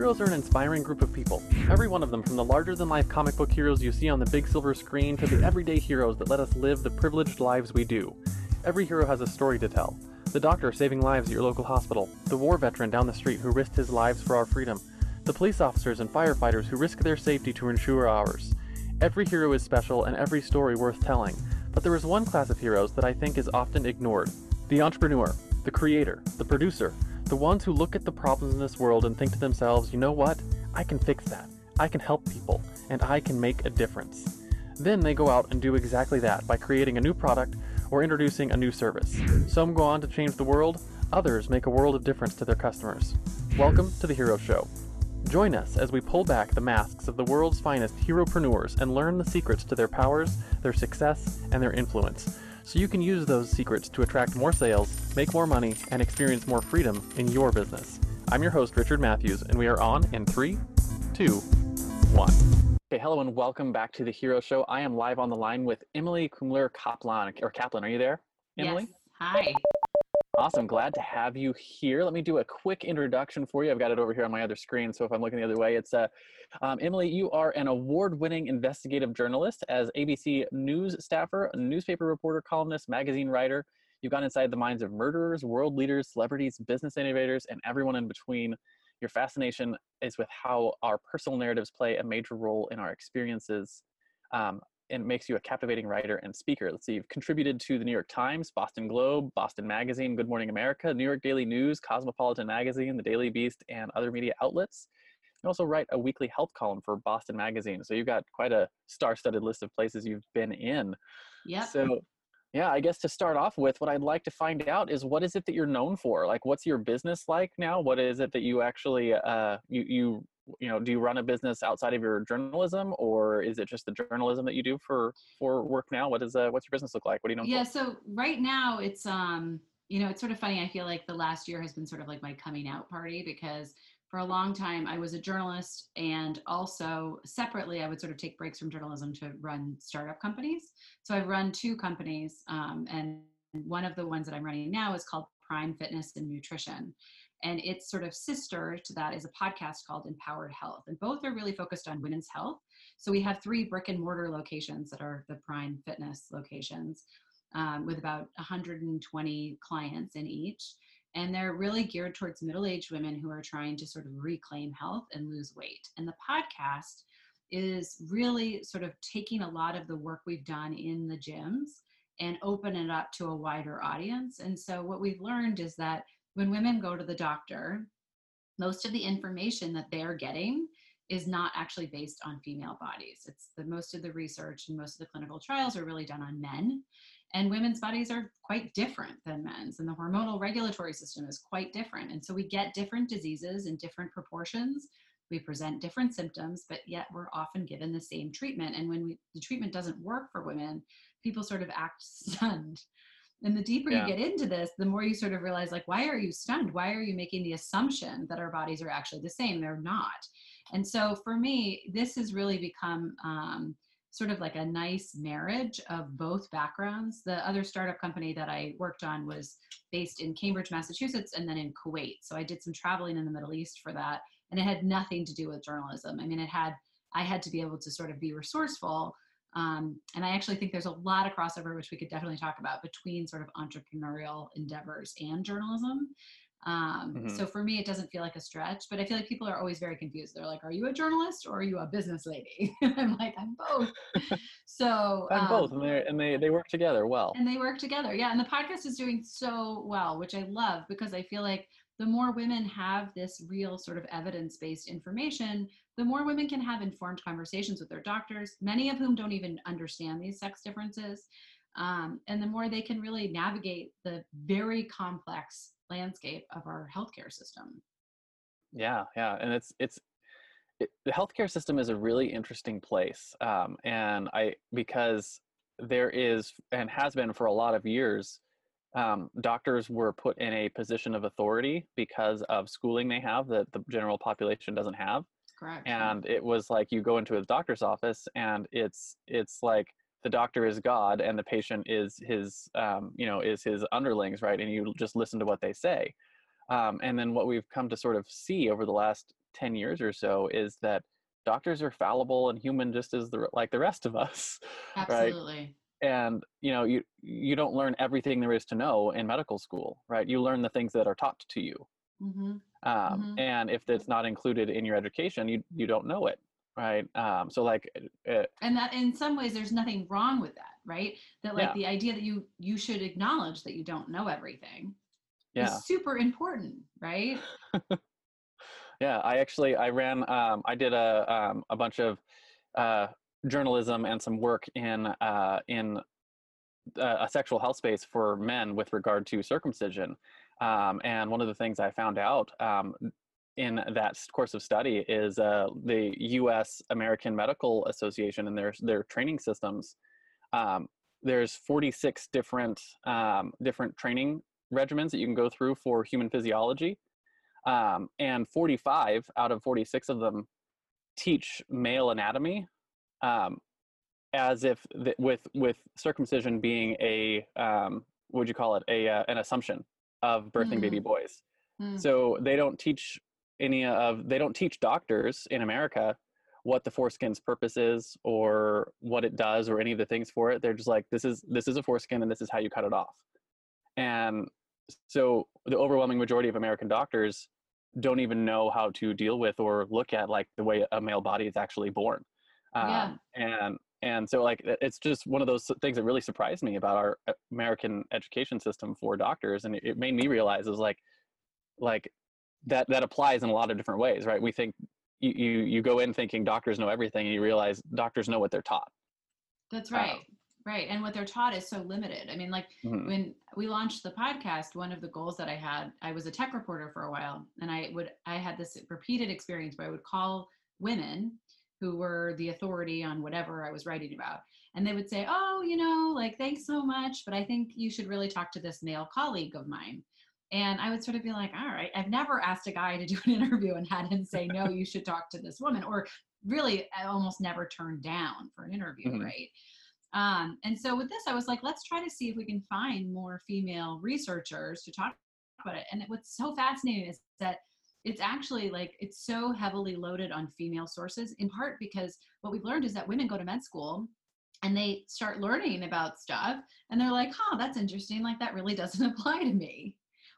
Heroes are an inspiring group of people. Every one of them, from the larger than life comic book heroes you see on the big silver screen to the everyday heroes that let us live the privileged lives we do. Every hero has a story to tell. The doctor saving lives at your local hospital, the war veteran down the street who risked his lives for our freedom, the police officers and firefighters who risk their safety to ensure ours. Every hero is special and every story worth telling, but there is one class of heroes that I think is often ignored the entrepreneur, the creator, the producer, the ones who look at the problems in this world and think to themselves, you know what? I can fix that. I can help people, and I can make a difference. Then they go out and do exactly that by creating a new product or introducing a new service. Some go on to change the world, others make a world of difference to their customers. Welcome to the Hero Show. Join us as we pull back the masks of the world's finest heropreneurs and learn the secrets to their powers, their success, and their influence so you can use those secrets to attract more sales, make more money, and experience more freedom in your business. I'm your host, Richard Matthews, and we are on in three, two, one. Okay, hello and welcome back to the Hero Show. I am live on the line with Emily Kumler Kaplan. Or Kaplan, are you there? Emily? Yes. Hi. Awesome. Glad to have you here. Let me do a quick introduction for you. I've got it over here on my other screen. So if I'm looking the other way, it's uh, um, Emily, you are an award winning investigative journalist as ABC News staffer, newspaper reporter, columnist, magazine writer. You've gone inside the minds of murderers, world leaders, celebrities, business innovators, and everyone in between. Your fascination is with how our personal narratives play a major role in our experiences. Um, and makes you a captivating writer and speaker. Let's see, you've contributed to the New York Times, Boston Globe, Boston Magazine, Good Morning America, New York Daily News, Cosmopolitan Magazine, The Daily Beast, and other media outlets. You also write a weekly health column for Boston Magazine. So you've got quite a star studded list of places you've been in. Yeah. So, yeah, I guess to start off with, what I'd like to find out is what is it that you're known for? Like, what's your business like now? What is it that you actually uh, you you you know do you run a business outside of your journalism or is it just the journalism that you do for for work now? What is uh what's your business look like? What do you know yeah so right now it's um you know it's sort of funny i feel like the last year has been sort of like my coming out party because for a long time i was a journalist and also separately i would sort of take breaks from journalism to run startup companies. So i've run two companies um, and one of the ones that i'm running now is called prime fitness and nutrition and its sort of sister to that is a podcast called Empowered Health. And both are really focused on women's health. So we have three brick and mortar locations that are the Prime Fitness locations um, with about 120 clients in each. And they're really geared towards middle aged women who are trying to sort of reclaim health and lose weight. And the podcast is really sort of taking a lot of the work we've done in the gyms and open it up to a wider audience. And so what we've learned is that when women go to the doctor, most of the information that they're getting is not actually based on female bodies. It's the most of the research and most of the clinical trials are really done on men. And women's bodies are quite different than men's, and the hormonal regulatory system is quite different. And so we get different diseases in different proportions. We present different symptoms, but yet we're often given the same treatment. And when we, the treatment doesn't work for women, people sort of act stunned and the deeper yeah. you get into this, the more you sort of realize, like, why are you stunned? Why are you making the assumption that our bodies are actually the same? They're not. And so for me, this has really become um, sort of like a nice marriage of both backgrounds. The other startup company that I worked on was based in Cambridge, Massachusetts, and then in Kuwait. So I did some traveling in the Middle East for that. And it had nothing to do with journalism. I mean, it had, I had to be able to sort of be resourceful um, and I actually think there's a lot of crossover, which we could definitely talk about between sort of entrepreneurial endeavors and journalism. Um, mm-hmm. So for me, it doesn't feel like a stretch, but I feel like people are always very confused. They're like, "Are you a journalist or are you a business lady?" I'm like, "I'm both." so I'm um, both, and they and they they work together well. And they work together, yeah. And the podcast is doing so well, which I love because I feel like the more women have this real sort of evidence based information, the more women can have informed conversations with their doctors, many of whom don't even understand these sex differences. Um, and the more they can really navigate the very complex landscape of our healthcare system. Yeah, yeah. And it's, it's, it, the healthcare system is a really interesting place. Um, and I, because there is and has been for a lot of years, um, doctors were put in a position of authority because of schooling they have that the general population doesn't have. Correct. And it was like you go into a doctor's office and it's it's like the doctor is God and the patient is his um, you know is his underlings, right? And you just listen to what they say. Um, and then what we've come to sort of see over the last 10 years or so is that doctors are fallible and human just as the like the rest of us Absolutely. right and you know you you don't learn everything there is to know in medical school right you learn the things that are taught to you hmm um, Mhm. and if it's not included in your education you you don't know it right um, so like uh, And that in some ways there's nothing wrong with that, right? That like Yeah. the idea that you you should acknowledge that you don't know everything yeah is super important, right? yeah i actually i ran um, i did a um, a bunch of uh, journalism and some work in uh, in uh, a sexual health space for men with regard to circumcision. Um, and one of the things i found out um, in that course of study is uh, the us american medical association and their their training systems um, there's 46 different um, different training regimens that you can go through for human physiology. Um, and 45 out of 46 of them teach male anatomy um, as if th- with with circumcision being a um, what would you call it? A uh, an assumption of birthing baby boys. Hmm. so they don't teach any of they don't teach doctors in america what the foreskin's purpose is or what it does or any of the things for it. They're just like this is this is a foreskin and this is how you cut it off. And so the overwhelming majority of american doctors don't even know how to deal with or look at like the way a male body is actually born Yeah. um, and and so like it's just one of those things that really surprised me about our uh, american education system for doctors and it, made me realize is like like that that applies in a lot of different ways right we think you, you you go in thinking doctors know everything and you realize doctors know what they're taught That's uh, right. Right. And what they're taught is so limited. I mean, like Mhm. when we launched the podcast, one of the goals that I had, I was a tech reporter for a while, and I would I had this repeated experience where I would call women who were the authority on whatever I was writing about, and they would say, "Oh, you know, like thanks so much, but I think you should really talk to this male colleague of mine." And I would sort of be like, "All right, I've never asked a guy to do an interview and had him say, "No, you should talk to this woman," or really, I almost never turned down for an interview, Mhm. right? Um, and so with this, I was like, let's try to see if we can find more female researchers to talk about it. And what's so fascinating is that it's actually like it's so heavily loaded on female sources, in part because what we've learned is that women go to med school and they start learning about stuff and they're like, huh, that's interesting. Like that really doesn't apply to me.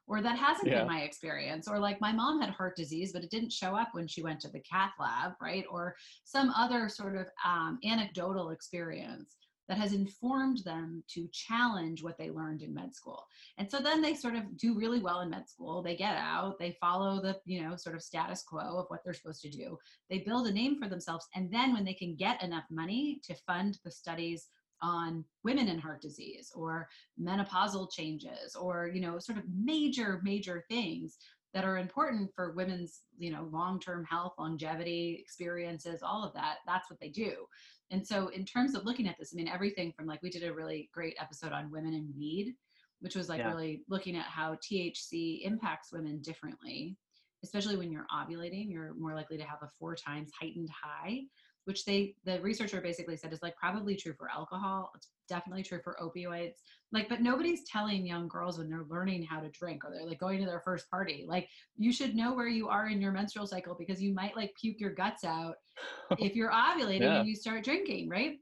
Or that hasn't Yeah. been my experience. Or like my mom had heart disease, but it didn't show up when she went to the cath lab, right? Or some other sort of um, anecdotal experience that has informed them to challenge what they learned in med school. And so then they sort of do really well in med school. They get out, they follow the, you know, sort of status quo of what they're supposed to do. They build a name for themselves. And then when they can get enough money to fund the studies on women in heart disease or menopausal changes or, you know, sort of major, major things that are important for women's, you know, long-term health, longevity, experiences, all of that, that's what they do. And so, in terms of looking at this, I mean, everything from like we did a really great episode on women in weed, which was like Yeah. really looking at how THC impacts women differently, especially when you're ovulating. You're more likely to have a four times heightened high, which they the researcher basically said is like probably true for alcohol. It's definitely true for opioids. Like, but nobody's telling young girls when they're learning how to drink or they're like going to their first party, like you should know where you are in your menstrual cycle because you might like puke your guts out if you're ovulating Yeah. and you start drinking, right?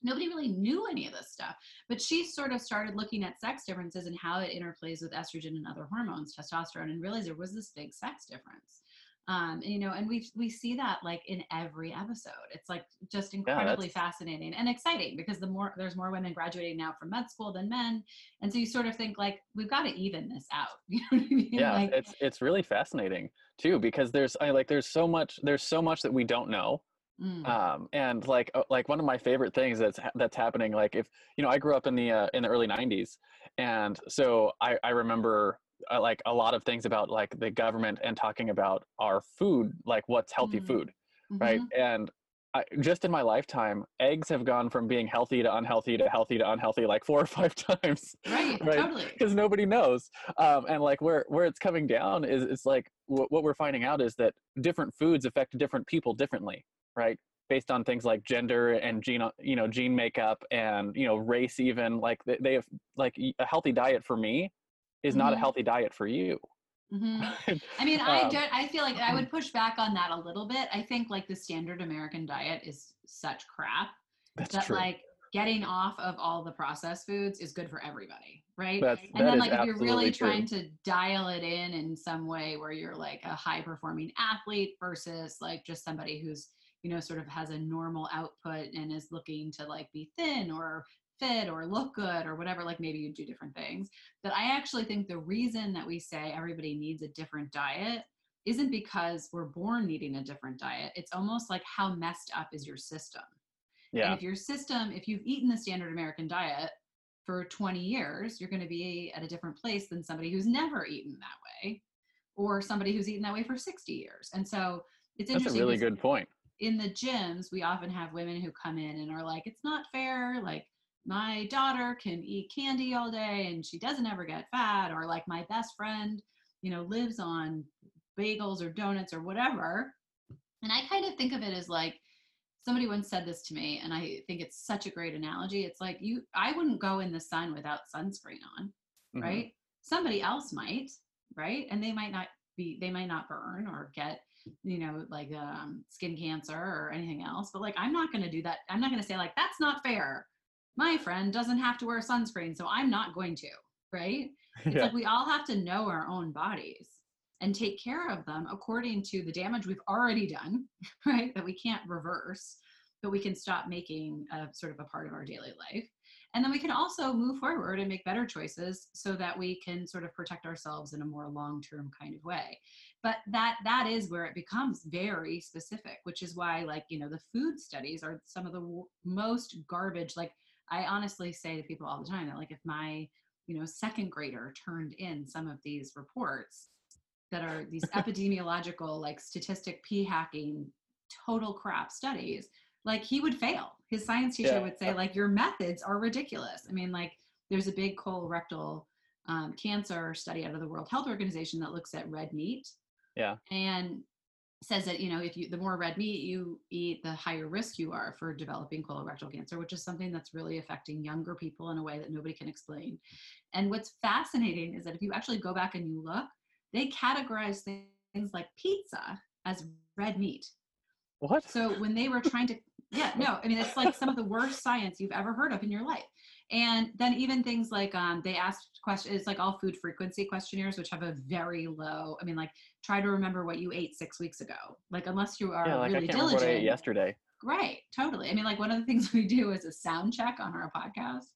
Nobody really knew any of this stuff. But she sort of started looking at sex differences and how it interplays with estrogen and other hormones, testosterone, and realized there was this big sex difference. Um, and, you know, and we we see that like in every episode. It's like just incredibly fascinating and exciting because the more there's more women graduating now from med school than men, and so you sort of think like we've got to even this out. You know what I mean? yeah Like, it's it's really fascinating too because there's i like there's so much there's so much that we don't know mm, um and like uh, like one of my favorite things that's that's happening like if you know i grew up in the uh, in the early 90s and so i i remember uh, like a lot of things about like the government and talking about our food like what's healthy Mm. food right mhm. and I, just in my lifetime eggs have gone from being healthy to unhealthy to healthy to unhealthy like four or five times right, right. totally. because nobody knows um, and like where where it's coming down is it's like what, what we're finding out is that different foods affect different people differently right based on things like gender and gene you know gene makeup and you know race even like they, they have like a healthy diet for me is not a Mhm. healthy diet for you Mhm. I mean, I Um, don't. I feel like I would push back on that a little bit. I think like the standard American diet is such crap That's that true. like getting off of all the processed foods is good for everybody, right? That's and then like if you're really true. trying to dial it in in some way where you're like a high performing athlete versus like just somebody who's you know sort of has a normal output and is looking to like be thin or fit or look good or whatever like maybe you do different things but i actually think the reason that we say everybody needs a different diet isn't because we're born needing a different diet it's almost like how messed up is your system and Yeah. if your system, if you've eaten the standard American diet for 20 years, you're going to be at a different place than somebody who's never eaten that way or somebody who's eaten that way for 60 years. And so it's interesting. That's a really good point. In the gyms, we often have women who come in and are like, it's not fair. Like, my daughter can eat candy all day and she doesn't ever get fat. Or like, my best friend, you know, lives on bagels or donuts or whatever. And I kind of think of it as like, somebody once said this to me and i think it's such a great analogy it's like you i wouldn't go in the sun without sunscreen on Mhm. right somebody else might right and they might not be they might not burn or get you know like um, skin cancer or anything else but like i'm not going to do that i'm not going to say like that's not fair my friend doesn't have to wear sunscreen so i'm not going to right it's Yeah. like we all have to know our own bodies and take care of them according to the damage we've already done, right? That we can't reverse, but we can stop making a sort of a part of our daily life. And then we can also move forward and make better choices so that we can sort of protect ourselves in a more long-term kind of way. But that that is where it becomes very specific, which is why like, you know, the food studies are some of the most garbage like I honestly say to people all the time that like if my you know second grader turned in some of these reports that are these epidemiological like statistic p hacking total crap studies like he would fail his science teacher Yeah. would say like your methods are ridiculous i mean like there's a big colorectal um, cancer study out of the world health organization that looks at red meat Yeah. and says that you know if you the more red meat you eat the higher risk you are for developing colorectal cancer which is something that's really affecting younger people in a way that nobody can explain and what's fascinating is that if you actually go back and you look they categorize things like pizza as red meat What? so when they were trying to, yeah, no, I mean it's like some of the worst science you've ever heard of in your life. And then even things like um, they asked questions, it's like all food frequency questionnaires, which have a very low. I mean, like try to remember what you ate six weeks ago. Like unless you are yeah, like I really can't remember what I ate diligent, yesterday. Right, totally. I mean, like one of the things we do is a sound check on our podcast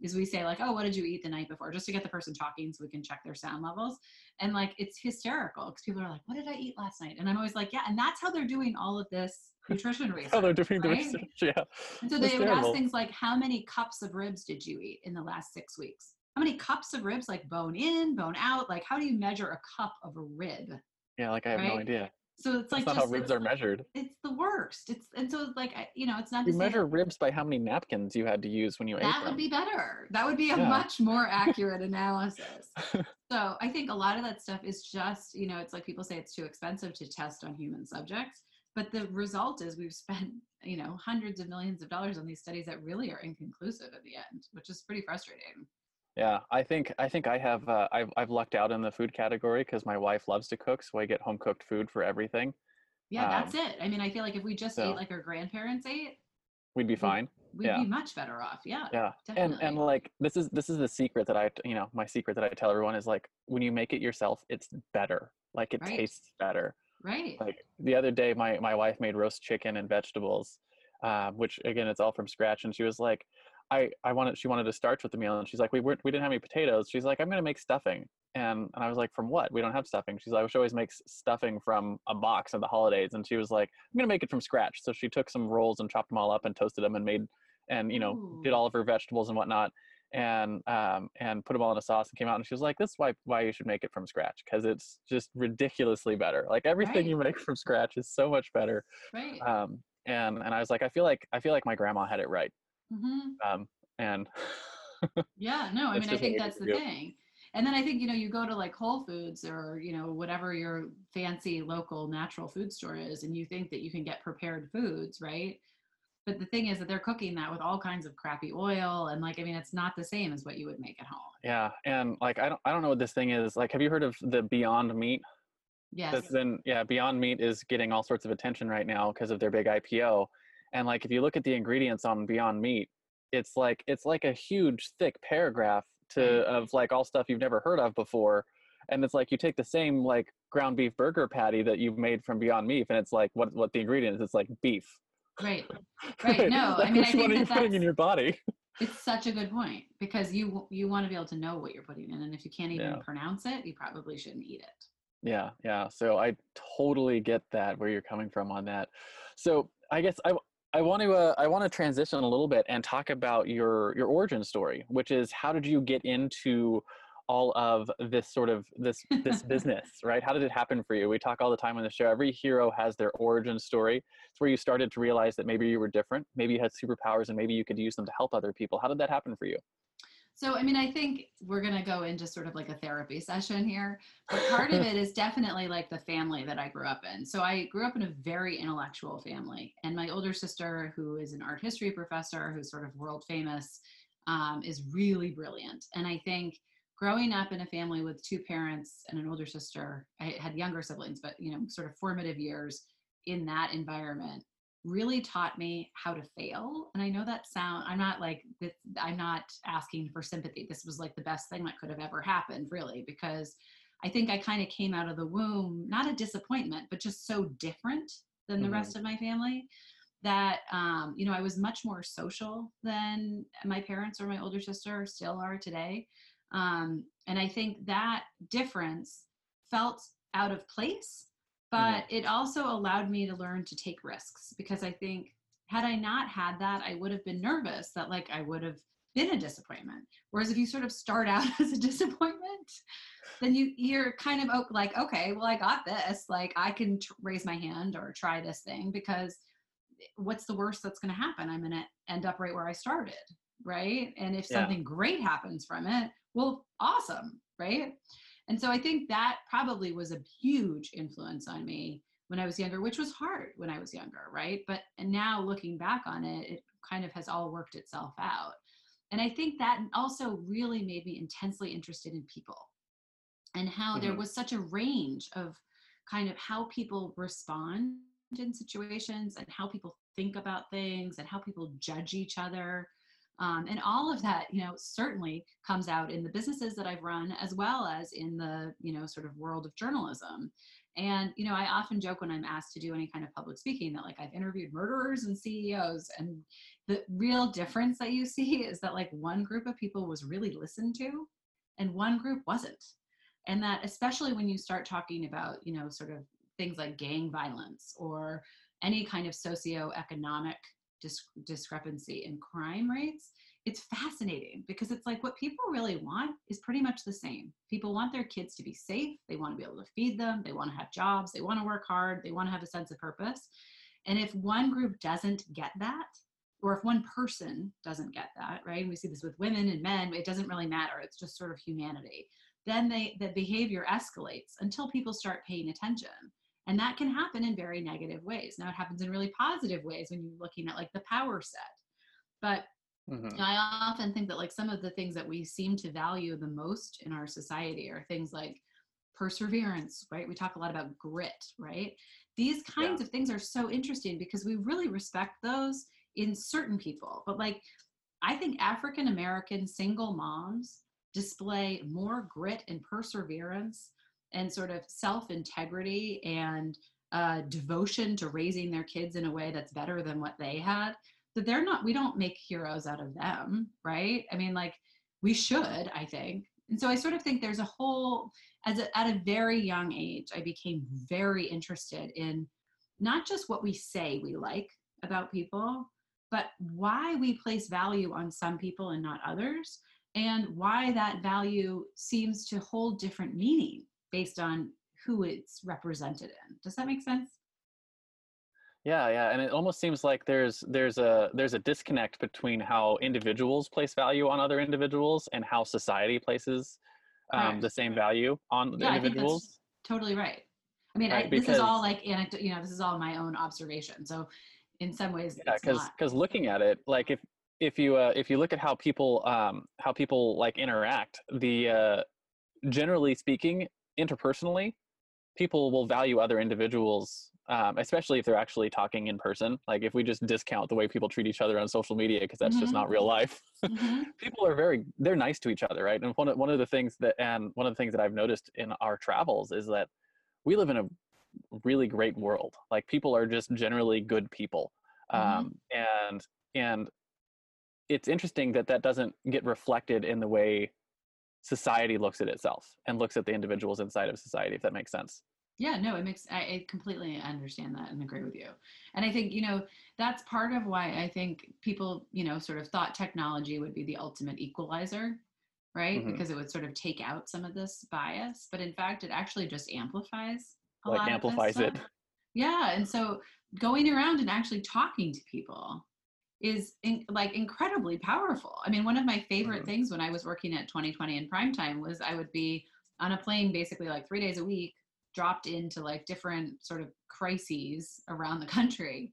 is we say like, "Oh, what did you eat the night before?" just to get the person talking so we can check their sound levels. And like it's hysterical because people are like, "What did I eat last night?" And I'm always like, "Yeah," and that's how they're doing all of this nutrition research. Oh, they're doing the research. Yeah. And so That's they would ask things like, "How many cups of ribs did you eat in the last six weeks?" How many cups of ribs, like bone in, bone out? Like, how do you measure a cup of a rib? Yeah, like I have no idea. So it's like That's not just how ribs are measured. it's the worst. It's and so like I- you know, it's not You measure ribs by how many napkins you had to use when you ate that them. would be better. That would be a Yeah. much more accurate analysis. So I think a lot of that stuff is just, you know, it's like people say it's too expensive to test on human subjects, but the result is we've spent, you know, hundreds of millions of dollars on these studies that really are inconclusive at the end, which is pretty frustrating. Yeah, I think I think I have uh, I've I've lucked out in the food category because my wife loves to cook, so I get home cooked food for everything. Yeah, that's Um, it. I mean, I feel like if we just so- ate like our grandparents ate, We'd be fine. we'd Yeah. be much better off. Yeah. Yeah, Definitely. and and like this is this is the secret that I you know my secret that I tell everyone is like when you make it yourself, it's better. Like it Right. tastes better. right. Like the other day, my my wife made roast chicken and vegetables, um, which again it's all from scratch, and she was like, I I wanted she wanted to starch with the meal, and she's like, we weren't we didn't have any potatoes. She's like, I'm gonna make stuffing, and and I was like, from what? We don't have stuffing. She's like, she always makes stuffing from a box at the holidays, and she was like, I'm gonna make it from scratch. So she took some rolls and chopped them all up and toasted them and made and you know did all of her vegetables and whatnot and um and put them all in a sauce and came out and she was like this is why why you should make it from scratch because it's just ridiculously better like everything you make from scratch is so much better Right. um and and i was like i feel like i feel like my grandma had it right hmm um and Yeah, no, I mean, I think that's the do. thing. And then I think, you know, you go to like Whole Foods or, you know, whatever your fancy local natural food store is, and you think that you can get prepared foods, right? but the thing is that they're cooking that with all kinds of crappy oil and like i mean it's not the same as what you would make at home yeah and like i don't i don't know what this thing is like have you heard of the beyond meat yes that's been yeah beyond meat is getting all sorts of attention right now because of their big ipo and like if you look at the ingredients on beyond meat it's like it's like a huge thick paragraph to mm-hmm. of like all stuff you've never heard of before. And it's like you take the same like ground beef burger patty that you've made from beyond meat and it's like what what the ingredient is it's like beef. Right. Right, no, I Like, mean, I think one are you putting in your body? it's such a good point because you you want to be able to know what you're putting in and if you can't even Yeah. pronounce it you probably shouldn't eat it. Yeah, yeah. So I totally get that where you're coming from on that. So I guess I I want to uh, I want to transition a little bit and talk about your your origin story, which is how did you get into all of this sort of this this business, right? How did it happen for you? We talk all the time on the show. Every hero has their origin story. It's where you started to realize that maybe you were different, maybe you had superpowers, and maybe you could use them to help other people. How did that happen for you? So, I mean, I think we're going to go into sort of like a therapy session here, but part of it is definitely like the family that I grew up in. So, I grew up in a very intellectual family, and my older sister, who is an art history professor, who's sort of world famous, um, is really brilliant. And I think growing up in a family with two parents and an older sister, I had younger siblings, but you know, sort of formative years in that environment really taught me how to fail and i know that sound i'm not like this i'm not asking for sympathy this was like the best thing that could have ever happened really because i think i kind of came out of the womb not a disappointment but just so different than the Mhm. rest of my family that um, you know i was much more social than my parents or my older sister still are today um, and i think that difference felt out of place but it also allowed me to learn to take risks because i think had i not had that i would have been nervous that like i would have been a disappointment. Whereas if you sort of start out as a disappointment then you you're kind of like okay well i got this. Like i can raise my hand or try this thing because what's the worst that's going to happen? I'm going to end up right where i started right? And if Yeah. something great happens from it well awesome right and so I think that probably was a huge influence on me when I was younger, which was hard when I was younger, right? But and now looking back on it, it kind of has all worked itself out. And I think that also really made me intensely interested in people and how there Mhm. was such a range of kind of how people respond in situations and how people think about things and how people judge each other um, and all of that you know certainly comes out in the businesses that i've run as well as in the you know sort of world of journalism. And you know i often joke when i'm asked to do any kind of public speaking that like i've interviewed murderers and ceos and the real difference that you see is that like one group of people was really listened to and one group wasn't. And that especially when you start talking about you know sort of things like gang violence or any kind of socioeconomic dis- discrepancy in crime rates it's fascinating because it's like what people really want is pretty much the same. People want their kids to be safe they want to be able to feed them they want to have jobs they want to work hard they want to have a sense of purpose. And if one group doesn't get that or if one person doesn't get that right and we see this with women and men it doesn't really matter it's just sort of humanity then they the behavior escalates until people start paying attention and that can happen in very negative ways now it happens in really positive ways when you're looking at like the power set but Mhm. I often think that like some of the things that we seem to value the most in our society are things like perseverance, right? We talk a lot about grit, right? These kinds of things are so interesting because we really respect those in certain people. But like I think African American single moms display more grit and perseverance and sort of self integrity and uh, devotion to raising their kids in a way that's better than what they had that they're not we don't make heroes out of them right? I mean like we should i think. And so i sort of think there's a whole as a, at a very young age i became very interested in not just what we say we like about people but why we place value on some people and not others and why that value seems to hold different meaning based on who it's represented in does that make sense Yeah, yeah, and it almost seems like there's there's a there's a disconnect between how individuals place value on other individuals and how society places um, Correct. the same value on Yeah, I think that's- individuals. totally right. I mean, Right, I, this is all like anecdote. You know, this is all my own observation. So, in some ways yeah because because looking at it like if if you uh, if you look at how people um how people like interact the uh generally speaking interpersonally people will value other individuals um, especially if they're actually talking in person like if we just discount the way people treat each other on social media because that's mm-hmm. just not real life mm-hmm. people are very they're nice to each other right and one of, one of the things that and one of the things that i've noticed in our travels is that we live in a really great world like people are just generally good people mm-hmm. um, and and it's interesting that that doesn't get reflected in the way society looks at itself and looks at the individuals inside of society if that makes sense. Yeah no it makes I, I, completely understand that and agree with you. And i think you know that's part of why i think people you know sort of thought technology would be the ultimate equalizer right? Mm-hmm. because it would sort of take out some of this bias but in fact it actually just amplifies a like amplifies it. yeah and so going around and actually talking to people is in, like incredibly powerful. I mean one of my favorite mm-hmm. things when i was working at 2020 in prime time was i would be on a plane basically like three days a week dropped into like different sort of crises around the country.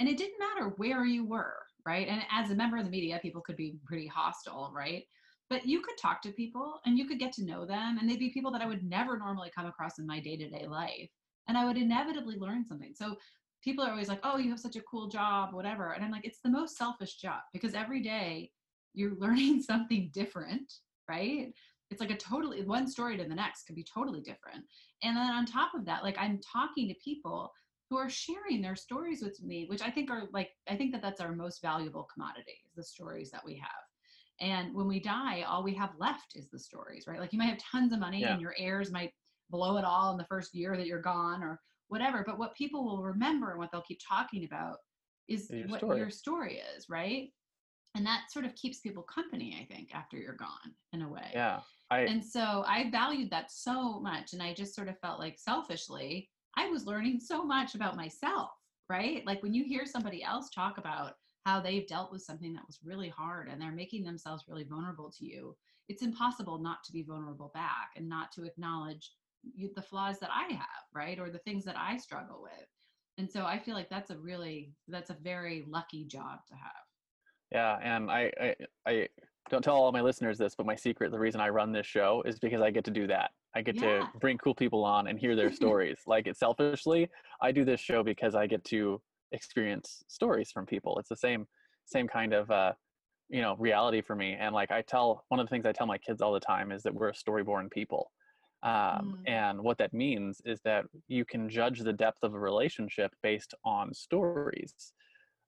And it didn't matter where you were right? And as a member of the media people could be pretty hostile right? But you could talk to people and you could get to know them and they'd be people that i would never normally come across in my day-to-day life. And i would inevitably learn something. So people are always like oh you have such a cool job whatever and i'm like it's the most selfish job because every day you're learning something different right it's like a totally one story to the next could be totally different and then on top of that like i'm talking to people who are sharing their stories with me which i think are like i think that that's our most valuable commodity is the stories that we have and when we die all we have left is the stories right like you might have tons of money yeah. and your heirs might blow it all in the first year that you're gone or whatever but what people will remember and what they'll keep talking about is your what story. your story is right? And that sort of keeps people company i think after you're gone in a way. Yeah I, and so i valued that so much and i just sort of felt like selfishly i was learning so much about myself right? Like when you hear somebody else talk about how they've dealt with something that was really hard and they're making themselves really vulnerable to you it's impossible not to be vulnerable back and not to acknowledge the flaws that i have right or the things that i struggle with and so i feel like that's a really that's a very lucky job to have yeah, and I, I, I don't tell all my listeners this, but my secret, the reason I run this show is because I get to do that. I get yeah. to bring cool people on and hear their stories. like it selfishly, I do this show because I get to experience stories from people. It's the same, same kind of, uh, you know, reality for me. And like I tell, one of the things I tell my kids all the time is that we're a storyborn people. Um, mm. And what that means is that you can judge the depth of a relationship based on stories.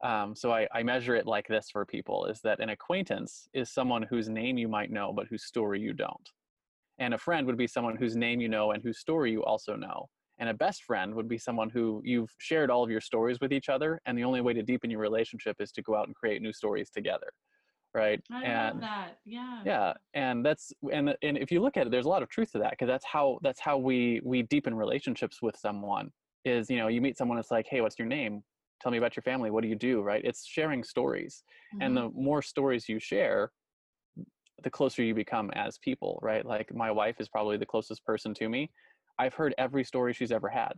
Um, so I, I, measure it like this for people is that an acquaintance is someone whose name you might know, but whose story you don't. And a friend would be someone whose name you know and whose story you also know. And a best friend would be someone who you've shared all of your stories with each other. And the only way to deepen your relationship is to go out and create new stories together. Right. I and, love that. Yeah. Yeah. And that's, and, and if you look at it, there's a lot of truth to that because that's how, that's how we, we deepen relationships with someone is, you know, you meet someone, it's like, Hey, what's your name? tell me about your family what do you do right it's sharing stories mm-hmm. and the more stories you share the closer you become as people right like my wife is probably the closest person to me i've heard every story she's ever had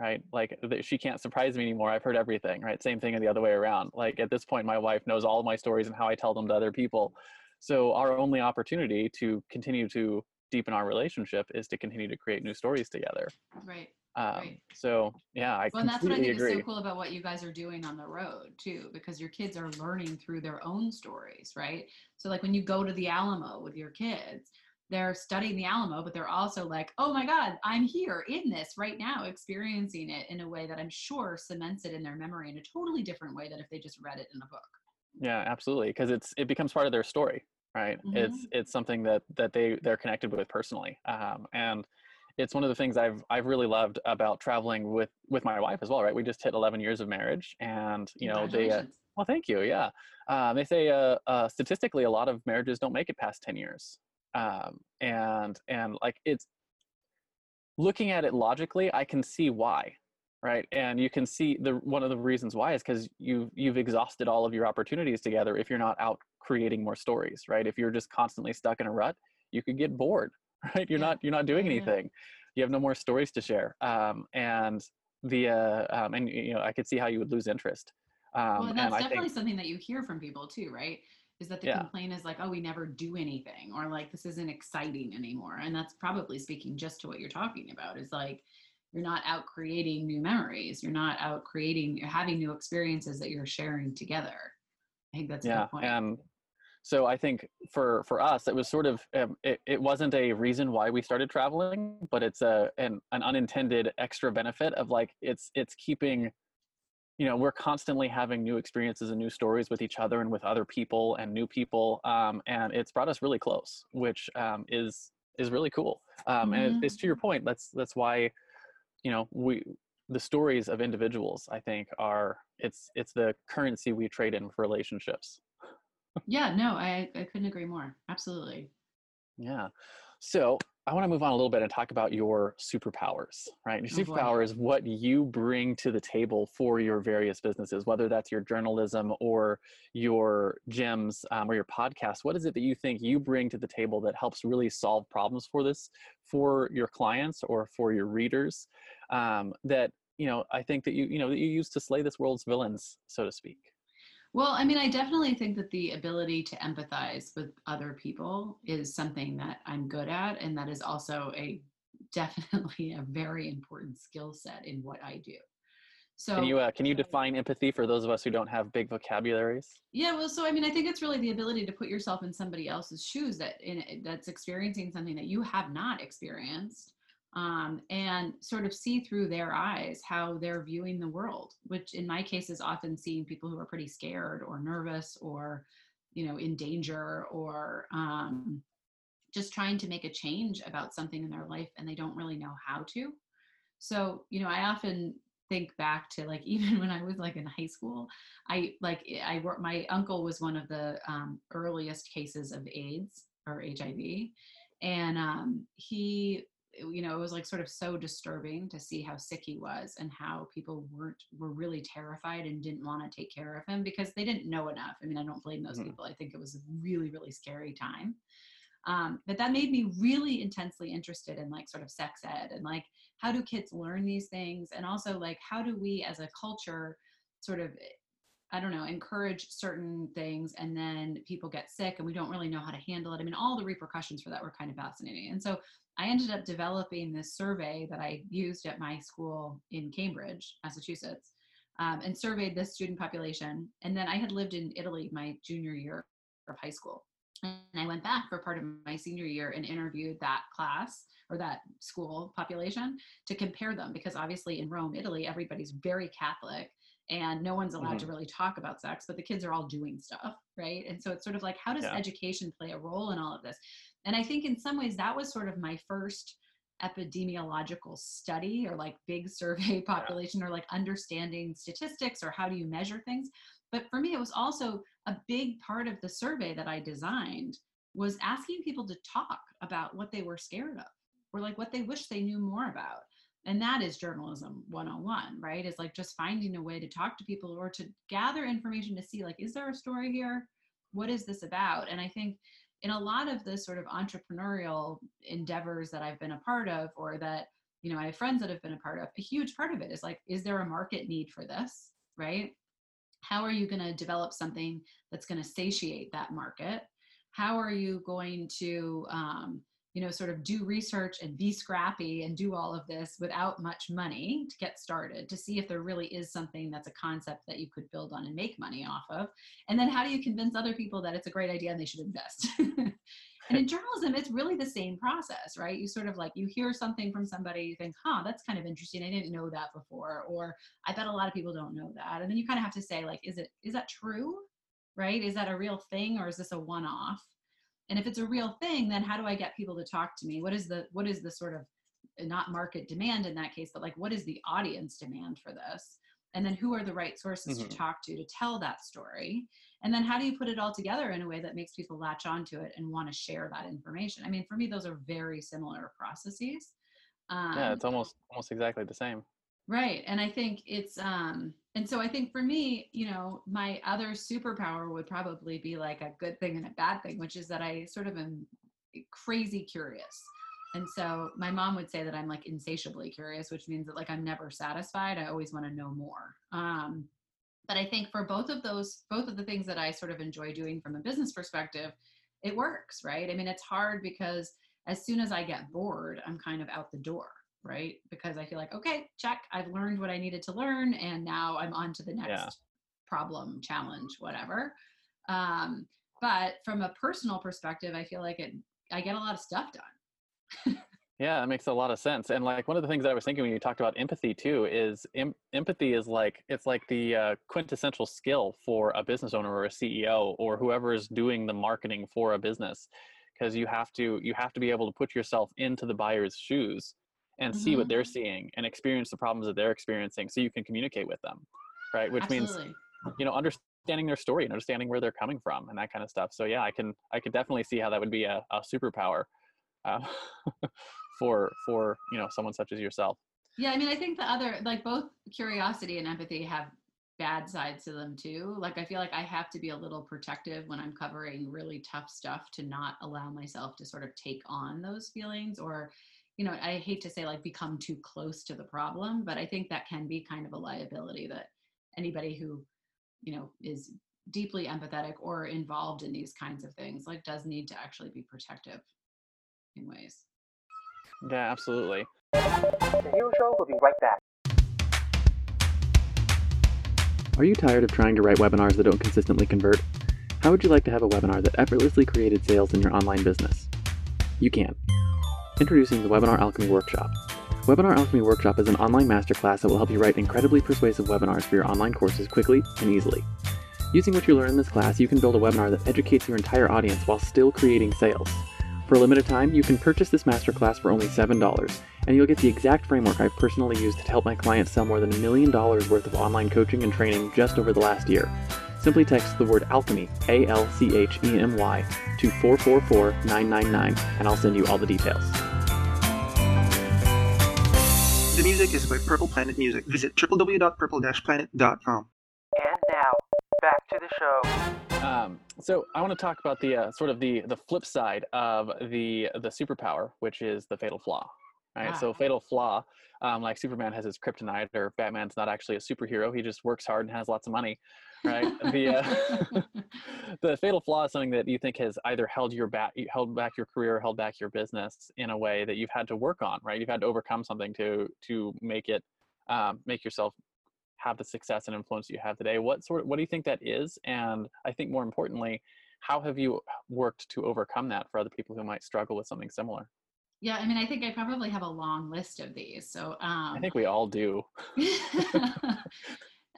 right like she can't surprise me anymore i've heard everything right same thing the other way around like at this point my wife knows all of my stories and how i tell them to other people so our only opportunity to continue to deepen our relationship is to continue to create new stories together right um, right. So yeah, I well, and that's what I think agree. is so cool about what you guys are doing on the road too, because your kids are learning through their own stories, right? So like when you go to the Alamo with your kids, they're studying the Alamo, but they're also like, oh my God, I'm here in this right now, experiencing it in a way that I'm sure cements it in their memory in a totally different way than if they just read it in a book. Yeah, absolutely, because it's it becomes part of their story, right? Mm-hmm. It's it's something that that they they're connected with personally, um, and it's one of the things I've I've really loved about traveling with with my wife as well. Right, we just hit 11 years of marriage, and you know they. Uh, well, thank you. Yeah, um, they say uh, uh, statistically a lot of marriages don't make it past 10 years, um, and and like it's looking at it logically, I can see why, right? And you can see the one of the reasons why is because you've you've exhausted all of your opportunities together. If you're not out creating more stories, right? If you're just constantly stuck in a rut, you could get bored right you're yeah. not you're not doing anything yeah. you have no more stories to share um, and the uh, um, and you know i could see how you would lose interest Um, well, that's definitely think, something that you hear from people too, right? Is that the yeah, complaint is like, oh, we never do anything, or like this isn't exciting anymore. And that's probably speaking just to what you're talking about is like, you're not out creating new memories. You're not out creating, you're having new experiences that you're sharing together. I think that's a yeah, good point. and so I think for for us, it was sort of um, it, it wasn't a reason why we started traveling, but it's a an, an unintended extra benefit of like it's it's keeping you know we're constantly having new experiences and new stories with each other and with other people and new people um, and it's brought us really close which um, is is really cool um, and Mhm. it's to your point that's that's why you know we the stories of individuals i think are it's it's the currency we trade in for relationships Yeah, no, I, I couldn't agree more. Absolutely. Yeah. So I want to move on a little bit and talk about your superpowers, right? Your Oh superpower is what you bring to the table for your various businesses, whether that's your journalism or your gyms um, or your podcast. What is it that you think you bring to the table that helps really solve problems for this, for your clients or for your readers? Um, that you know, I think that you you know that you use to slay this world's villains, so to speak. Well, I mean, I definitely think that the ability to empathize with other people is something that I'm good at. And that is also a definitely a very important skill set in what I do. So, Can you uh, can you define empathy for those of us who don't have big vocabularies? yeah, well, so I mean, I think it's really the ability to put yourself in somebody else's shoes that in that's experiencing something that you have not experienced, um, and sort of see through their eyes how they're viewing the world. Which, in my case, is often seeing people who are pretty scared or nervous or, you know, in danger or um, just trying to make a change about something in their life and they don't really know how to. So, you know, I often think back to like even when I was like in high school, I like I work my uncle was one of the um, earliest cases of AIDS or HIV, and um, he you know it was like sort of so disturbing to see how sick he was and how people weren't were really terrified and didn't want to take care of him because they didn't know enough. I mean i don't blame those Mhm. people. I think it was a really really scary time. Um, but that made me really intensely interested in like sort of sex ed and like how do kids learn these things? And also like how do we as a culture sort of i don't know encourage certain things and then people get sick and we don't really know how to handle it? I mean all the repercussions for that were kind of fascinating. And so i ended up developing this survey that i used at my school in cambridge massachusetts um, and surveyed this student population and then i had lived in italy my junior year of high school and I went back for part of my senior year and interviewed that class or that school population to compare them because obviously in Rome, Italy, everybody's very Catholic and no one's allowed to really talk about sex, but the kids are all doing stuff, right? And so it's sort of like, how does Yeah. education play a role in all of this? And I think in some ways that was sort of my first epidemiological study or like big survey population or like understanding statistics or how do you measure things. But for me, it was also a big part of the survey that I designed was asking people to talk about what they were scared of or like what they wish they knew more about. And that is journalism 101, right? Is like just finding a way to talk to people or to gather information to see like, is there a story here? What is this about? And I think in a lot of the sort of entrepreneurial endeavors that I've been a part of or that, you know, I have friends that have been a part of, a huge part of it is like, is there a market need for this? Right? how are you going to develop something that's going to satiate that market how are you going to um, you know sort of do research and be scrappy and do all of this without much money to get started to see if there really is something that's a concept that you could build on and make money off of. And then how do you convince other people that it's a great idea and they should invest? And in journalism it's really the same process right? You sort of like you hear something from somebody you think huh that's kind of interesting. I didn't know that before or i bet a lot of people don't know that. And then you kind of have to say like is it is that true? Right? Is that a real thing or is this a one-off and if it's a real thing then how do i get people to talk to me what is the what is the sort of not market demand in that case but like what is the audience demand for this and then who are the right sources Mhm. to talk to to tell that story and then how do you put it all together in a way that makes people latch onto it and want to share that information i mean for me those are very similar processes um, yeah, it's almost almost exactly the same. Right. And I think it's um and so I think for me, you know, my other superpower would probably be like a good thing and a bad thing, which is that I sort of am crazy curious. And so my mom would say that I'm like insatiably curious, which means that like I'm never satisfied. I always want to know more. Um but i think for both of those both of the things that i sort of enjoy doing from a business perspective it works right i mean it's hard because as soon as i get bored i'm kind of out the door right because i feel like okay check i've learned what i needed to learn and now i'm on to the next Yeah. problem challenge whatever um, but from a personal perspective i feel like it i get a lot of stuff done Yeah, that makes a lot of sense. And like one of the things I was thinking when you talked about empathy too is em- empathy is like it's like the uh, quintessential skill for a business owner or a CEO or whoever is doing the marketing for a business because you have to you have to be able to put yourself into the buyer's shoes and see what Mhm. they're seeing and experience the problems that they're experiencing so you can communicate with them. Right? Which means you know understanding their story and understanding where they're coming from and that kind of stuff so yeah i can i could definitely see how that would be a, a superpower uh, for for you know someone such as yourself Yeah, I mean, I think the other, like both curiosity and empathy have bad sides to them too. Like, I feel like I have to be a little protective when I'm covering really tough stuff to not allow myself to sort of take on those feelings or, you know, I hate to say like become too close to the problem, but I think that can be kind of a liability that anybody who, you know, is deeply empathetic or involved in these kinds of things like does need to actually be protective in ways. yeah absolutely The Hero Show will be right back. are you tired of trying to write webinars that don't consistently convert how would you like to have a webinar that effortlessly created sales in your online business you can introducing the webinar alchemy workshop webinar alchemy workshop is an online masterclass that will help you write incredibly persuasive webinars for your online courses quickly and easily Using what you learn in this class, you can build a webinar that educates your entire audience while still creating sales. For a limited time, you can purchase this masterclass for only $7, and you'll get the exact framework I've personally used to help my clients sell more than a million dollars worth of online coaching and training just over the last year. Simply text the word alchemy, A L C H E M Y, to 444 999, and I'll send you all the details. The music is by Purple Planet Music. Visit www.purple-planet.com. And now, back to the show. Um, so I want to talk about the uh, sort of the the flip side of the the superpower, which is the fatal flaw. Right. So fatal flaw, um, like Superman has his kryptonite, or Batman's not actually a superhero. He just works hard and has lots of money. Right. the uh, the fatal flaw is something that you think has either held your back, held back your career, held back your business in a way that you've had to work on. Right. You've had to overcome something to to make it um, make yourself have the success and influence you have today what sort what do you think that is and i think more importantly how have you worked to overcome that for other people who might struggle with something similar Yeah, I mean, I think I probably have a long list of these. So um, i think we all do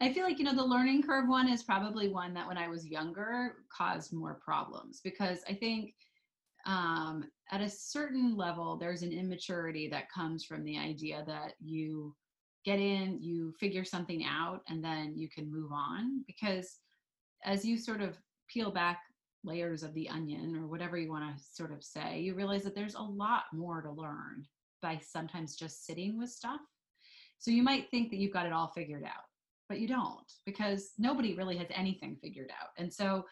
I feel like, you know, the learning curve one is probably one that when I was younger caused more problems because I think um, at a certain level, there's an immaturity that comes from the idea that you get in, you figure something out, and then you can move on. Because as you sort of peel back layers of the onion or whatever you want to sort of say, you realize that there's a lot more to learn by sometimes just sitting with stuff. So you might think that you've got it all figured out, but you don't because nobody really has anything figured out. And so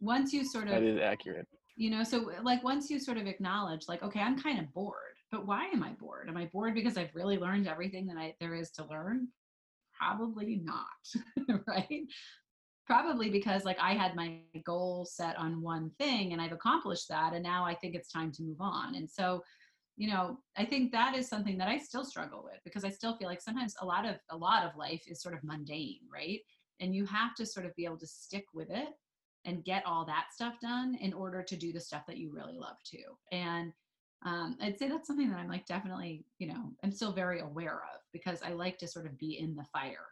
once you sort of, is accurate you know, so like once you sort of acknowledge, like, okay, I'm kind of bored, but why am I bored? Am I bored because I've really learned everything that I, there is to learn? Probably not, right? Probably because like I had my goal set on one thing and I've accomplished that, and now I think it's time to move on. And so, you know, I think that is something that I still struggle with because I still feel like sometimes a lot of a lot of life is sort of mundane, right? And you have to sort of be able to stick with it and get all that stuff done in order to do the stuff that you really love to. And um, I'd say that's something that I'm like definitely, you know, I'm still very aware of because I like to sort of be in the fire.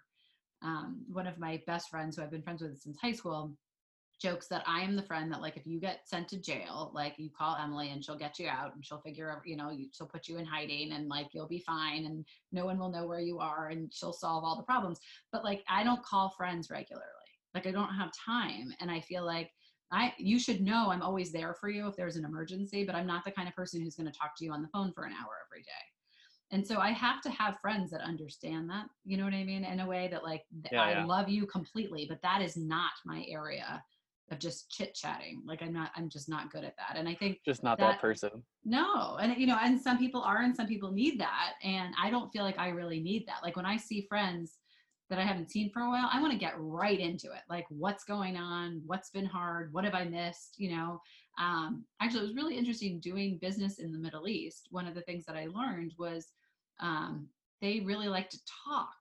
Um, one of my best friends who I've been friends with since high school jokes that I am the friend that like if you get sent to jail, like you call Emily and she'll get you out and she'll figure out, you know, she'll put you in hiding and like you'll be fine and no one will know where you are and she'll solve all the problems. But like I don't call friends regularly. Like I don't have time and I feel like I you should know I'm always there for you if there's an emergency, but I'm not the kind of person who's going to talk to you on the phone for an hour every day. And so I have to have friends that understand that, you know what I mean, in a way that like Yeah, I yeah. love you completely, but that is not my area of just chit chatting. Like I'm not I'm just not good at that. And I think just not that That- person no, and you know, and some people are and some people need that, and I don't feel like I really need that. Like when I see friends that I haven't seen for a while, I want to get right into it. Like, what's going on? What's been hard? What have I missed? You know, um, actually, it was really interesting doing business in the Middle East. One of the things that I learned was um, they really like to talk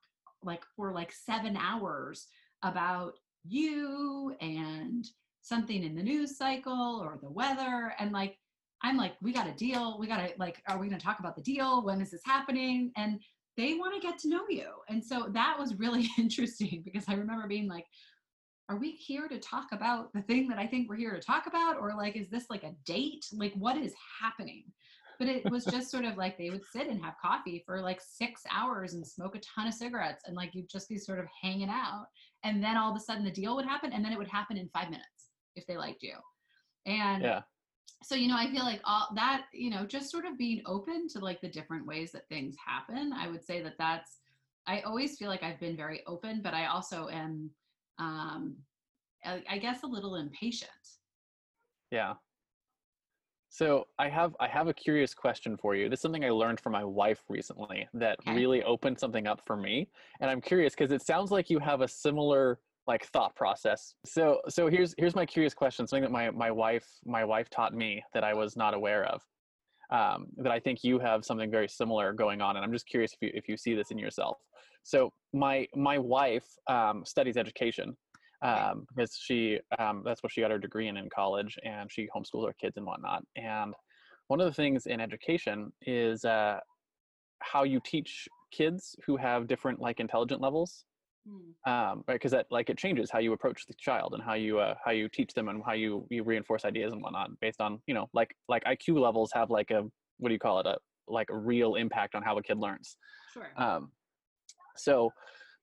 like for like seven hours about you and something in the news cycle or the weather. And like, I'm like, we got a deal. We got to like, are we going to talk about the deal? When is this happening? And they want to get to know you. And so that was really interesting because I remember being like, are we here to talk about the thing that I think we're here to talk about? Or like, is this like a date? Like, what is happening? But it was just sort of like they would sit and have coffee for like six hours and smoke a ton of cigarettes and like you'd just be sort of hanging out. And then all of a sudden the deal would happen and then it would happen in five minutes if they liked you. And Yeah. so you know i feel like all that you know just sort of being open to like the different ways that things happen i would say that that's i always feel like i've been very open but i also am um i, I guess a little impatient Yeah. So I have I have a curious question for you. This is something I learned from my wife recently that Okay. really opened something up for me, and I'm curious because it sounds like you have a similar like thought process. So so here's here's my curious question. Something that my my wife my wife taught me that I was not aware of. Um, that I think you have something very similar going on, and I'm just curious if you if you see this in yourself. So my my wife um, studies education, um, because she um, that's what she got her degree in in college and she homeschools her kids and whatnot and one of the things in education is uh, how you teach kids who have different like intelligent levels Hmm. um, right because that like it changes how you approach the child and how you uh, how you teach them and how you you reinforce ideas and whatnot based on you know like like iq levels have like a what do you call it a like a real impact on how a kid learns sure um, so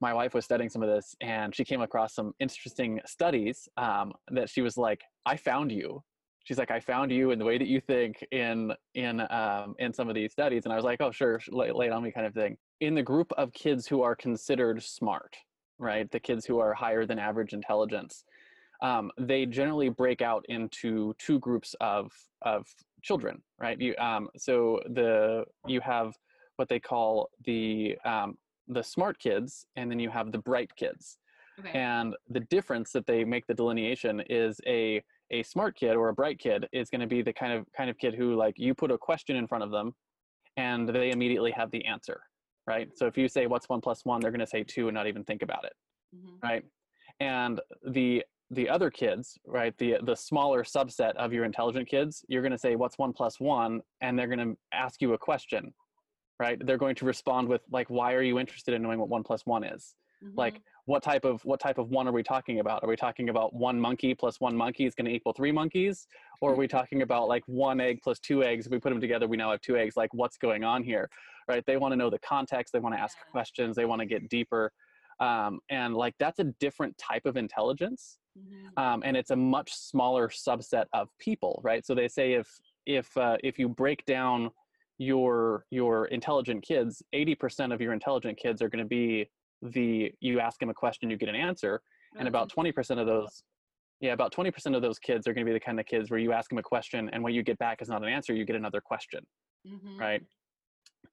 my wife was studying some of this and she came across some interesting studies um, that she was like, I found you. She's like, I found you in the way that you think in in um, in some of these studies, and I was like, oh sure, lay, lay it on me, kind of thing. In the group of kids who are considered smart, right, the kids who are higher than average intelligence, um, they generally break out into two groups of of children, right? You um, so the you have what they call the um, the smart kids and then you have the bright kids. Okay. And the difference that they make the delineation is a a smart kid or a bright kid is going to be the kind of kind of kid who like you put a question in front of them and they immediately have the answer right? So if you say what's one plus one? they're going to say two and not even think about it Mhm. right? And the the other kids right the the smaller subset of your intelligent kids you're going to say what's one plus one? and they're going to ask you a question right? They're going to respond with like why are you interested in knowing what one plus one is? Like Mhm. what type of what type of one are we talking about? Are we talking about one monkey plus one monkey is going to equal three monkeys? Or are we talking about like one egg plus two eggs? If we put them together we now have two eggs. Like what's going on here right? They want to know the context. They want to ask Yeah. questions. They want to get deeper. Um, and like that's a different type of intelligence Mhm. um, and it's a much smaller subset of people right? So they say if if uh, if you break down your your intelligent kids 80% of your intelligent kids are going to be the you ask them a question you get an answer and about 20% of those yeah about 20% of those kids are going to be the kind of kids where you ask them a question and what you get back is not an answer you get another question Mhm. right?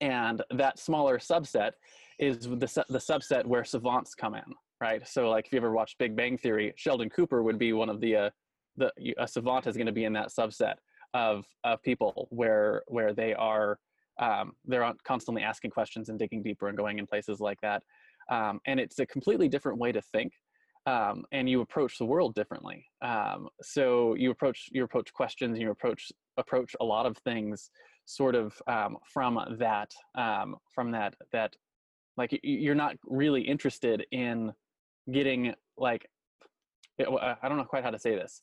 And that smaller subset is the, the subset where savants come in right? So like if you ever watched big bang theory sheldon cooper would be one of the uh, the a savant is going to be in that subset of of people where where they are um, they're constantly asking questions and digging deeper and going in places like that. Um, and it's a completely different way to think um, and you approach the world differently. Um, so you approach you approach questions you approach approach a lot of things sort of um, from that um, from that that like you're not really interested in getting like I don't know quite how to say this.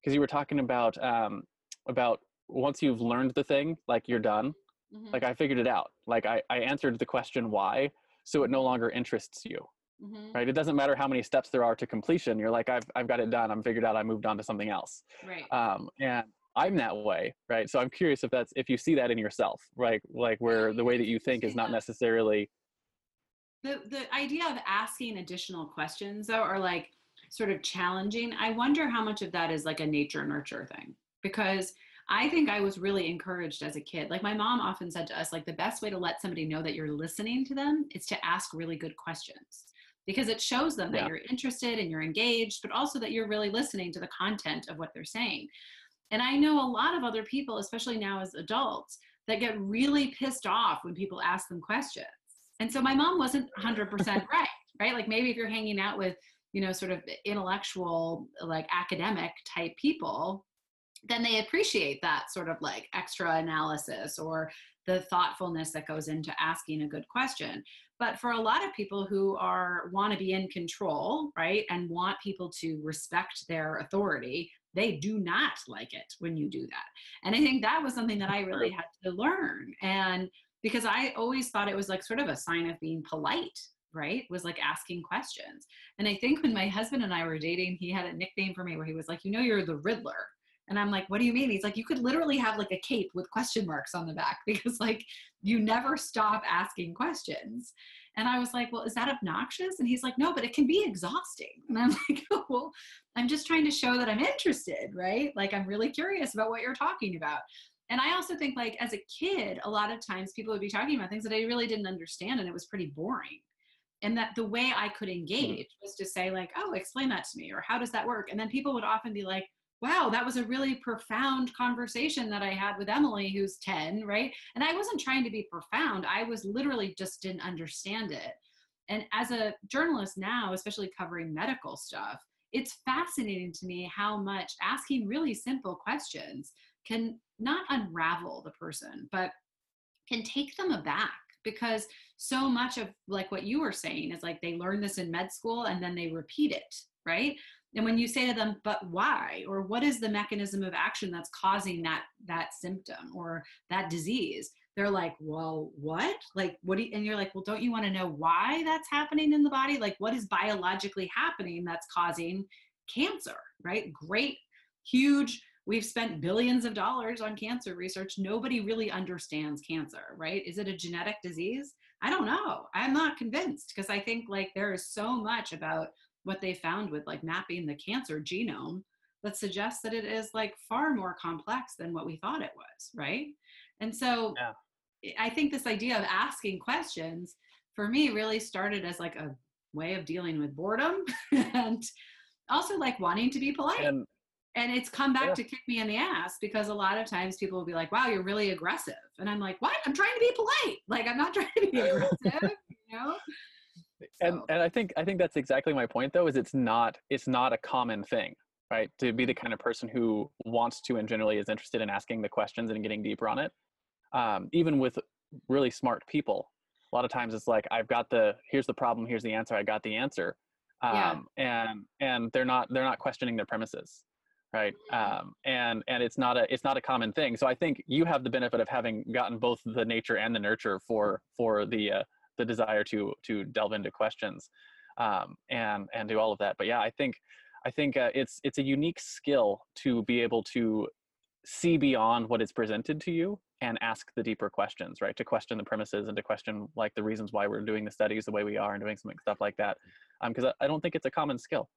Because you were talking about um, about once you've learned the thing like you're done Mhm. like I figured it out. Like I, I answered the question why so it no longer interests you Mhm. right? It doesn't matter how many steps there are to completion. You're like I've, I've got it done. I'm figured out I moved on to something else. Right. Um, and i'm that way right? So i'm curious if that's if you see that in yourself right like where the way that you think is not necessarily the the idea of asking additional questions though are like sort of challenging. I wonder how much of that is like a nature nurture thing because i think i was really encouraged as a kid like my mom often said to us like the best way to let somebody know that you're listening to them is to ask really good questions because it shows them that you're interested and you're engaged, but also that you're really listening to the content of what they're saying. And I know a lot of other people, especially now as adults, that get really pissed off when people ask them questions. And so my mom wasn't 100% right, right? Like maybe if you're hanging out with, you know, sort of intellectual, like academic type people, then they appreciate that sort of like extra analysis or the thoughtfulness that goes into asking a good question. But for a lot of people who are want to be in control right and want people to respect their authority they do not like it when you do that. And i think that was something that i really had to learn. And because i always thought it was like sort of a sign of being polite right was like asking questions. And i think when my husband and i were dating he had a nickname for me where he was like you know you're the riddler and I'm like, what do you mean? He's like, you could literally have like a cape with question marks on the back because like you never stop asking questions. And I was like, well, is that obnoxious? And he's like, no, but it can be exhausting. And I'm like, oh, well, I'm just trying to show that I'm interested, right? Like I'm really curious about what you're talking about. And I also think like as a kid, a lot of times people would be talking about things that I really didn't understand and it was pretty boring. And that the way I could hmm. engage was to say like, oh, explain that to me, or how does that work? And then people would often be like, wow, that was a really profound conversation that I had with Emily, who's 10, right? And I wasn't trying to be profound. I was literally just didn't understand it. And as a journalist now, especially covering medical stuff, it's fascinating to me how much asking really simple questions can not unravel the person, but can take them aback because so much of like what you were saying is like they learn this in med school and then they repeat it, right? And when you say to them but why? or what is the mechanism of action that's causing that that symptom or that disease? they're like well what? Like what do you, and you're like well don't you want to know why that's happening in the body? Like what is biologically happening that's causing cancer? Right? Great. Huge. We've spent billions of dollars on cancer research. Nobody really understands cancer right? Is it a genetic disease? I don't know. I'm not convinced because i think like there is so much about what they found with like mapping the cancer genome that suggests that it is like far more complex than what we thought it was, right? And so Yeah. I think this idea of asking questions for me really started as like a way of dealing with boredom and also like wanting to be polite. And And it's come back Yeah. to kick me in the ass because a lot of times people will be like, wow, you're really aggressive. And I'm like, what? I'm trying to be polite. Like, I'm not trying to be aggressive, you know? And and I think I think that's exactly my point though is it's not it's not a common thing right? To be the kind of person who wants to and generally is interested in asking the questions and getting deeper on it. Um, even with really smart people a lot of times it's like I've got the here's the problem here's the answer I got the answer. Um, Yeah. and and they're not they're not questioning their premises right? Um, and and it's not a it's not a common thing. So I think you have the benefit of having gotten both the nature and the nurture for for the uh, the desire to to delve into questions um, and and do all of that. But yeah, I think I think uh, it's it's a unique skill to be able to see beyond what is presented to you and ask the deeper questions, right? To question the premises and to question like the reasons why we're doing the studies the way we are and doing some stuff like that. Because I, I don't think it's a common skill.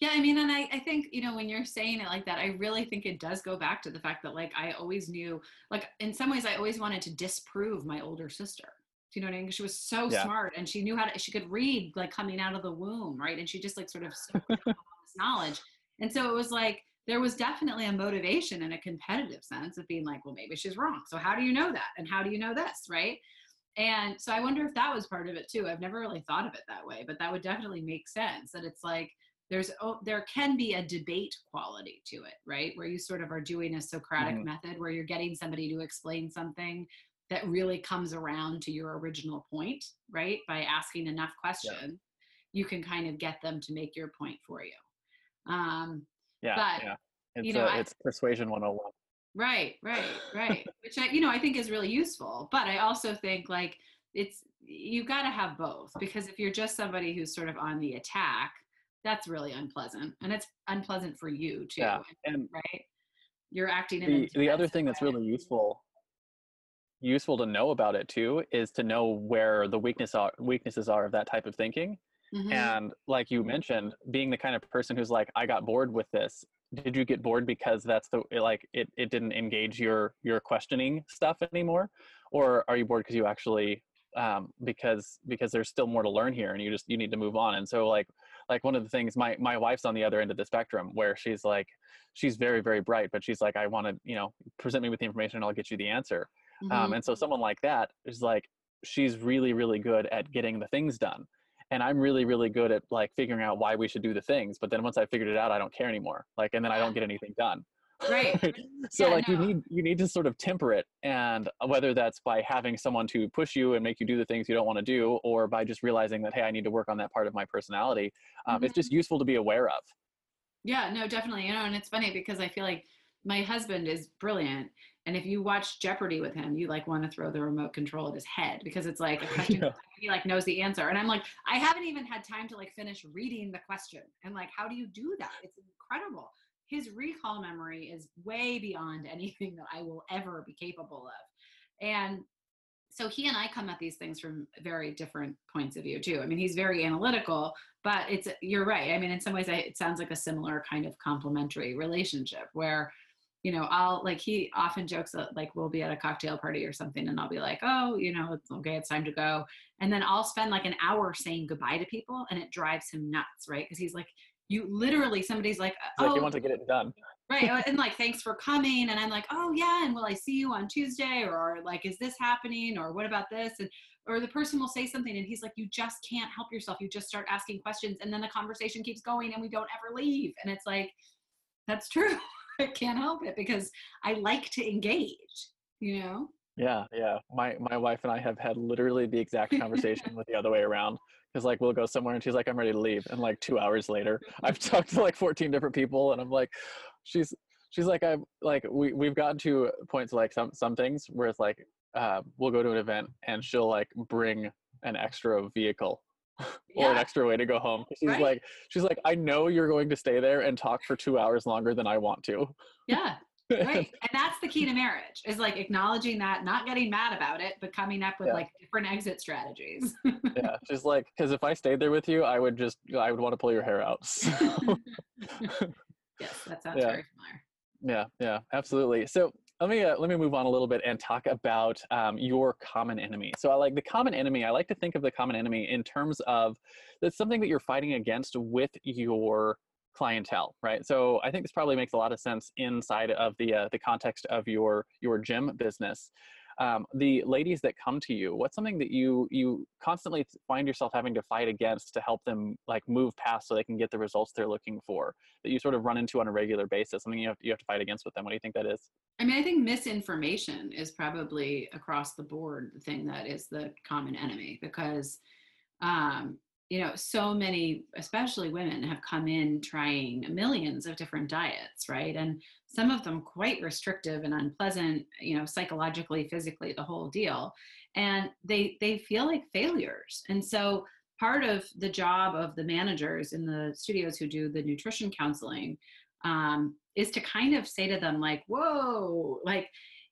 Yeah, I mean, and I, I think, you know, when you're saying it like that, I really think it does go back to the fact that, like, I always knew, like, in some ways, I always wanted to disprove my older sister. Do you know what I mean? She was so Yeah. smart and she knew how to, she could read, like, coming out of the womb, right? And she just, like, sort of soaked up all this knowledge. And so it was like, there was definitely a motivation and a competitive sense of being like, well, maybe she's wrong. So how do you know that? And how do you know this, right? And so I wonder if that was part of it too. I've never really thought of it that way, but that would definitely make sense that it's like, there's oh, there can be a debate quality to it right where you sort of are doing a socratic Mhm. method where you're getting somebody to explain something that really comes around to your original point right? By asking enough questions you can kind of get them to make your point for you. Um, Yeah, But, yeah. It's you know, I- it's persuasion 101. right right right which i you know i think is really useful. But i also think like it's you've got to have both because if you're just somebody who's sort of on the attack that's really unpleasant and it's unpleasant for you too Yeah, and right? You're acting in the, the other thing that's really useful useful to know about it too is to know where the weakness are, weaknesses are of that type of thinking. Mhm. and like you mentioned being the kind of person who's like i got bored with this. Did you get bored because that's the like it, it didn't engage your your questioning stuff anymore? Or are you bored because you actually um, because because there's still more to learn here and you just you need to move on? And so like like one of the things my my wife's on the other end of the spectrum where she's like she's very very bright but she's like i want to you know present me with the information and i'll get you the answer um, Mhm. and so someone like that is like she's really really good at getting the things done and i'm really really good at like figuring out why we should do the things but then once i figured it out i don't care anymore like and then i don't get anything done Right. so Yeah, like you need you need to sort of temper it and whether that's by having someone to push you and make you do the things you don't want to do or by just realizing that hey i need to work on that part of my personality um, it's Mm-hmm. just useful to be aware of Yeah, no, definitely. You know, and it's funny because I feel like my husband is brilliant. And if you watch Jeopardy with him, you like want to throw the remote control at his head because it's like Yeah. he like knows the answer. And I'm like, I haven't even had time to like finish reading the question. And like, how do you do that? It's incredible. His recall memory is way beyond anything that I will ever be capable of. And so he and I come at these things from very different points of view too. I mean, he's very analytical, but it's you're right. I mean, in some ways, I, it sounds like a similar kind of complementary relationship where, you know, I'll like he often jokes that like we'll be at a cocktail party or something, and I'll be like, oh, you know, it's okay, it's time to go, and then I'll spend like an hour saying goodbye to people, and it drives him nuts, right? Because he's like, you literally somebody's like, oh, like you want to get it done. right and like thanks for coming. And i'm like oh yeah and will i see you on tuesday? Or like is this happening? Or what about this? And or the person will say something and he's like you just can't help yourself. You just start asking questions and then the conversation keeps going and we don't ever leave. And it's like that's true i can't help it because i like to engage you know? Yeah yeah. My my wife and i have had literally the exact conversation with the other way around. Because like we'll go somewhere and she's like i'm ready to leave. And like two hours later i've talked to like 14 different people and i'm like she's she's like i'm like we, we've gotten to points like some some things where it's like uh, we'll go to an event and she'll like bring an extra vehicle or an extra way to go home. She's Right. like she's like i know you're going to stay there and talk for two hours longer than i want to. Yeah. Right. And that's the key to marriage is like acknowledging that not getting mad about it but coming up with Yeah. like different exit strategies. Yeah. She's like because if i stayed there with you i would just i would want to pull your hair out So, yes that sounds Yeah. very familiar. Yeah yeah absolutely. So let me uh, let me move on a little bit and talk about um, your common enemy. So i like the common enemy i like to think of the common enemy in terms of that's something that you're fighting against with your clientele right? So i think this probably makes a lot of sense inside of the uh, the context of your your gym business um, the ladies that come to you what's something that you you constantly find yourself having to fight against to help them like move past so they can get the results they're looking for that you sort of run into on a regular basis something you have, you have to fight against with them? What do you think that is? I mean, I think misinformation is probably across the board the thing that is the common enemy because, um, you know, so many, especially women, have come in trying millions of different diets, right? And some of them quite restrictive and unpleasant, you know, psychologically, physically, the whole deal. And they they feel like failures. And so part of the job of the managers in the studios who do the nutrition counseling um, is to kind of say to them like whoa like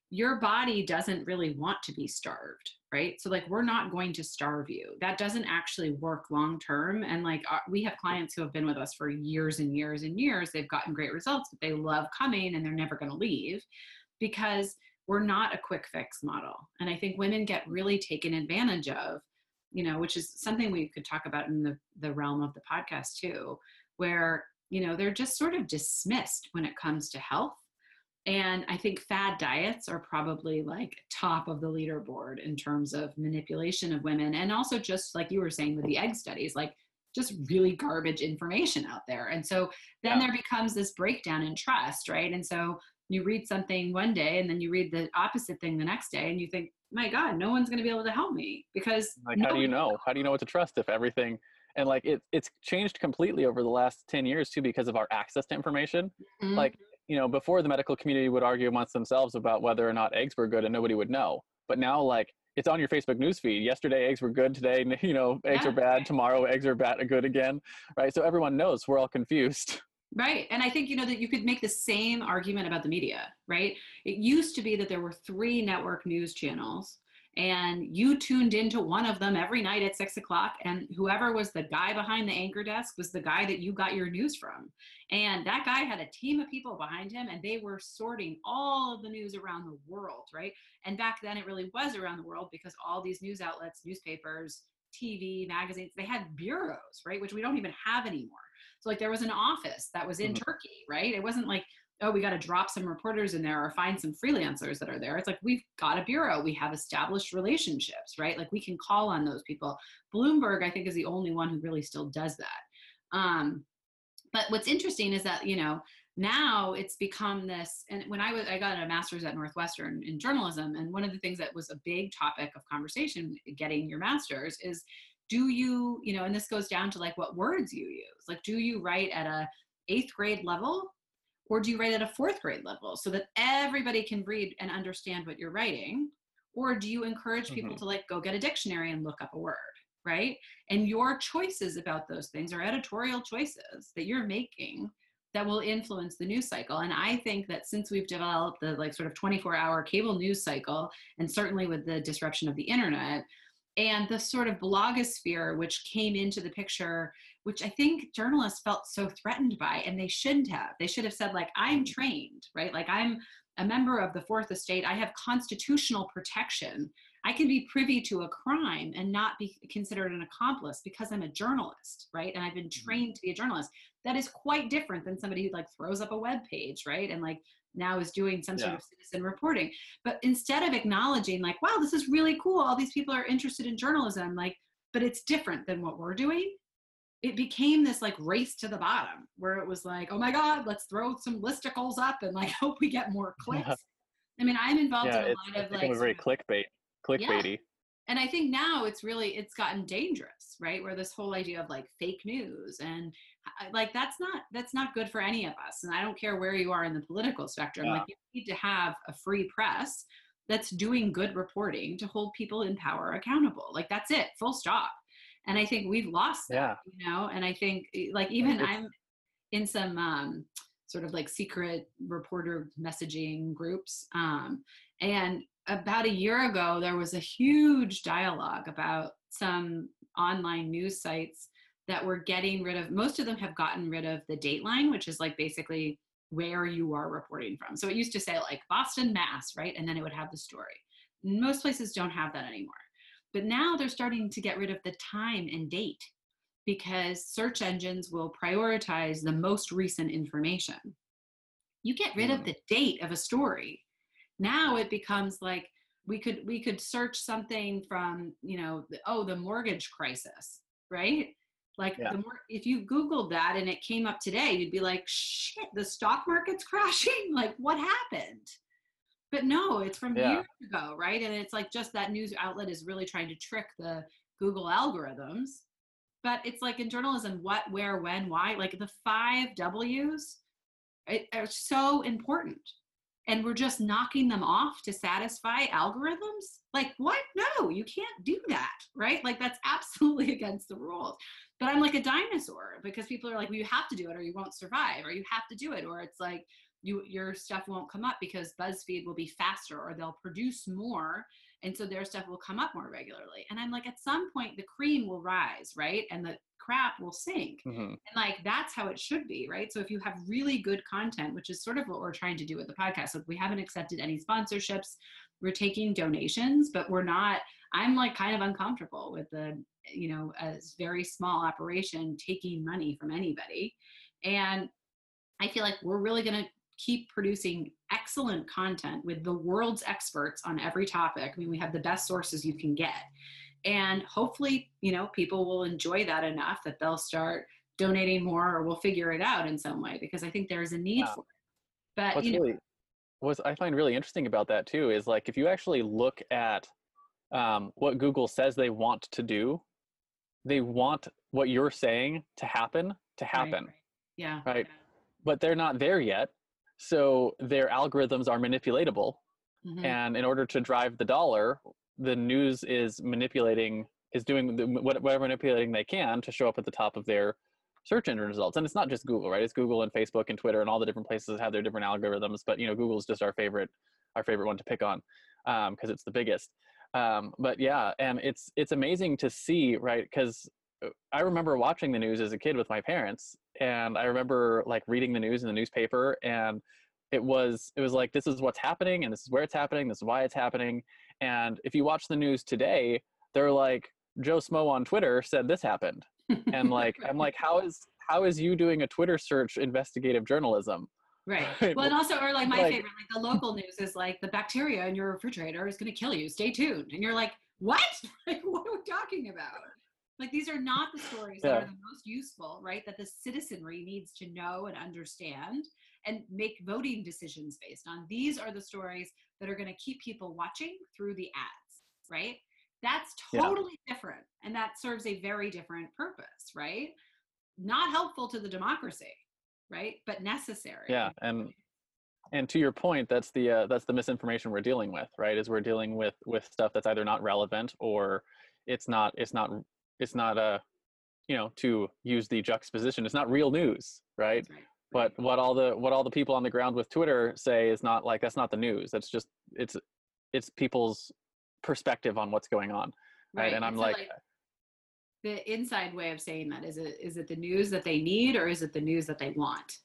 your body doesn't really want to be starved right? So like we're not going to starve you. That doesn't actually work long term. And like we have clients who have been with us for years and years and years. They've gotten great results but they love coming and they're never going to leave because we're not a quick fix model. And i think women get really taken advantage of you know which is something we could talk about in the the realm of the podcast too where you know they're just sort of dismissed when it comes to health and i think fad diets are probably like top of the leaderboard in terms of manipulation of women. And also just like you were saying with the egg studies like just really garbage information out there. And so then Yeah. there becomes this breakdown in trust right? And so you read something one day and then you read the opposite thing the next day and you think my god no one's going to be able to help me because like how do you know? how do you know what to trust if everything and like it, it's changed completely over the last 10 years too because of our access to information. Mhm. like you know before the medical community would argue amongst themselves about whether or not eggs were good and nobody would know but now like it's on your facebook newsfeed yesterday eggs were good today you know eggs Yeah. are bad tomorrow eggs are bad good again right so everyone knows we're all confused Right. And I think, you know, that you could make the same argument about the media, right? It used to be that there were three network news channels and you tuned into one of them every night at six o'clock and whoever was the guy behind the anchor desk was the guy that you got your news from. And that guy had a team of people behind him and they were sorting all of the news around the world right? And back then it really was around the world because all these news outlets newspapers tv magazines they had bureaus right? Which we don't even have anymore. So like there was an office that was in Mhm. turkey right? It wasn't like oh, we got to drop some reporters in there or find some freelancers that are there. It's like we've got a bureau, we have established relationships, right? Like we can call on those people. Bloomberg, I think, is the only one who really still does that. Um, but what's interesting is that you know now it's become this and when i was i got a master's at northwestern in journalism and one of the things that was a big topic of conversation getting your master's is do you you know and this goes down to like what words you use like do you write at a eighth grade level or do you write at a fourth grade level so that everybody can read and understand what you're writing? Or do you encourage people Mhm. to like go get a dictionary and look up a word right? And your choices about those things are editorial choices that you're making that will influence the news cycle. And i think that since we've developed the like sort of 24 hour cable news cycle and certainly with the disruption of the internet and the sort of blogosphere which came into the picture which i think journalists felt so threatened by and they shouldn't have. They should have said like i'm mm. trained right? Like i'm a member of the fourth estate. I have constitutional protection. I can be privy to a crime and not be considered an accomplice because i'm a journalist right? And i've been mm. trained to be a journalist. That is quite different than somebody who like throws up a web page right? And like now is doing some sort Yeah. of citizen reporting. But instead of acknowledging like wow this is really cool. All these people are interested in journalism like but it's different than what we're doing it became this like race to the bottom where it was like oh my god let's throw some listicles up and like hope we get more clicks Yeah. i mean i'm involved yeah, in a lot of like very sort of- clickbait, clickbaity. and i think now it's really it's gotten dangerous right where this whole idea of like fake news and uh, like that's not that's not good for any of us and i don't care where you are in the political spectrum Yeah. like you need to have a free press that's doing good reporting to hold people in power accountable like that's it full stop and i think we've lost that Yeah. you know and i think eh, like even It's- i'm in some um sort of like secret reporter messaging groups um and about a year ago, there was a huge dialogue about some online news sites that were getting rid of, most of them have gotten rid of the dateline, which is like basically where you are reporting from. So it used to say like Boston, Mass, right? And then it would have the story. Most places don't have that anymore. But now they're starting to get rid of the time and date because search engines will prioritize the most recent information. You get rid of Hmm. the date of a story now it becomes like we could we could search something from you know the, oh the mortgage crisis right like Yeah. the more if you googled that and it came up today you'd be like shit the stock market's crashing like what happened but no it's from Yeah. years ago right? And it's like just that news outlet is really trying to trick the google algorithms. But it's like in journalism what where when why? Like the five W's are so important. And we're just knocking them off to satisfy algorithms? Like what? No you can't do that right? Like that's absolutely against the rules. But i'm like a dinosaur because people are like well you have to do it or you won't survive or you have to do it or it's like you your stuff won't come up because buzzfeed will be faster or they'll produce more and so their stuff will come up more regularly and i'm like at some point the cream will rise right and the crap will sink Mhm. and like that's how it should be, right? So if you have really good content, which is sort of what we're trying to do with the podcast, so we haven't accepted any sponsorships. We're taking donations, but we're not. I'm like kind of uncomfortable with the, you know, a very small operation taking money from anybody, and I feel like we're really going to keep producing excellent content with the world's experts on every topic. I mean, we have the best sources you can get. And hopefully, you know, people will enjoy that enough that they'll start donating more or we'll figure it out in some way because I think there is a need Yeah. for it. But, What's you know, really what I find really interesting about that too is like if you actually look at um, what Google says they want to do, they want what you're saying to happen to happen, right. Yeah. Right. but they're not there yet. So their algorithms are manipulatable, Mhm. and in order to drive the dollar, the news is manipulating is doing the, whatever manipulating they can to show up at the top of their search engine results. And it's not just Google, right? It's Google and Facebook and Twitter and all the different places that have their different algorithms. But you know, Google's just our favorite our favorite one to pick on because it's the biggest. Um, but yeah, and it's it's amazing to see, right? Because Uh, I remember watching the news as a kid with my parents, and I remember like reading the news in the newspaper, and it was it was like this is what's happening, and this is where it's happening, this is why it's happening. And if you watch the news today, they're like Joe Smo on Twitter said this happened, and like I'm like how is how is you doing a Twitter search investigative journalism? Right. Well, and also, or like my like, favorite, like the local news is like the bacteria in your refrigerator is going to kill you. Stay tuned. And you're like, what? Like, what are we talking about? Like, these are not the stories yeah. that are the most useful, right? That the citizenry needs to know and understand and make voting decisions based on. These are the stories that are going to keep people watching through the ads, right? That's totally yeah. different. And that serves a very different purpose, right? Not helpful to the democracy right but necessary yeah and and to your point that's the uh, that's the misinformation we're dealing with right is we're dealing with with stuff that's either not relevant or it's not it's not it's not a uh, you know to use the juxtaposition it's not real news right? right but what all the what all the people on the ground with twitter say is not like that's not the news that's just it's it's people's perspective on what's going on right, right? and i'm so like, like the inside way of saying that is it is it the news that they need or is it the news that they want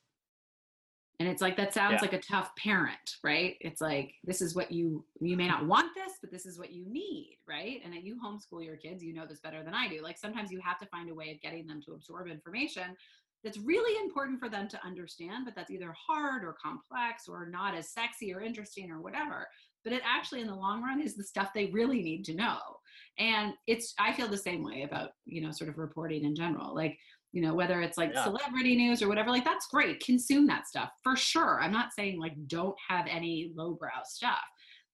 and it's like that sounds yeah. like a tough parent right? It's like this is what you you may not want this but this is what you need right? And that you homeschool your kids you know this better than i do. Like sometimes you have to find a way of getting them to absorb information that's really important for them to understand but that's either hard or complex or not as sexy or interesting or whatever. But it actually in the long run is the stuff they really need to know. And it's i feel the same way about you know sort of reporting in general. Like you know whether it's like yeah. celebrity news or whatever like that's great consume that stuff for sure i'm not saying like don't have any lowbrow stuff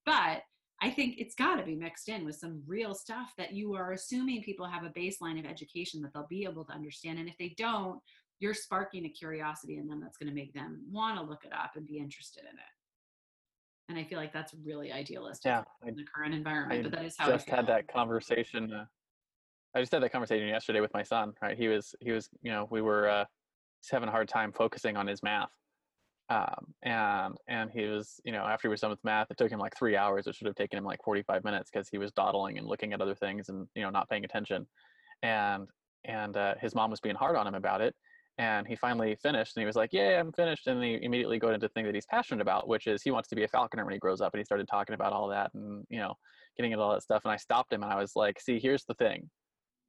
but i think it's got to be mixed in with some real stuff that you are assuming people have a baseline of education that they'll be able to understand and if they don't you're sparking a curiosity in them that's going to make them want to look it up and be interested in it and I feel like that's really idealistic yeah, in the current environment. I but that is how I just had that conversation. Uh, I just had that conversation yesterday with my son. Right, he was he was you know we were uh, having a hard time focusing on his math, um, and and he was you know after he was done with math, it took him like three hours. It should have taken him like forty five minutes because he was dawdling and looking at other things and you know not paying attention, and and uh, his mom was being hard on him about it. And he finally finished and he was like yeah i'm finished. And he immediately go into the thing that he's passionate about which is he wants to be a falconer when he grows up and he started talking about all that and you know getting into all that stuff. And i stopped him and i was like see here's the thing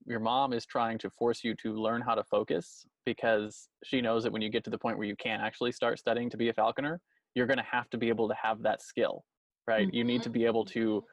your mom is trying to force you to learn how to focus because she knows that when you get to the point where you can't actually start studying to be a falconer you're going to have to be able to have that skill right mm-hmm. you need to be able to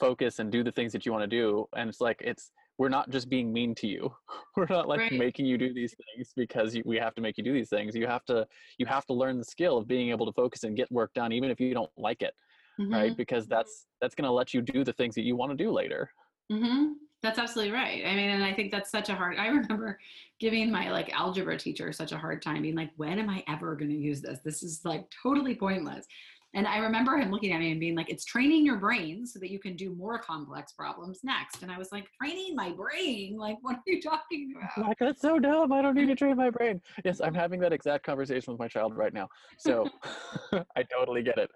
focus and do the things that you want to do and it's like it's we're not just being mean to you we're not like right. making you do these things because you, we have to make you do these things you have to you have to learn the skill of being able to focus and get work done even if you don't like it mm-hmm. right because that's that's going to let you do the things that you want to do later mm-hmm. that's absolutely right i mean and i think that's such a hard i remember giving my like algebra teacher such a hard time being like when am i ever going to use this this is like totally pointless and I remember him looking at me and being like, it's training your brain so that you can do more complex problems next. And I was like, training my brain? Like, what are you talking about? Like, that's so dumb. I don't need to train my brain. Yes, I'm having that exact conversation with my child right now. So I totally get it.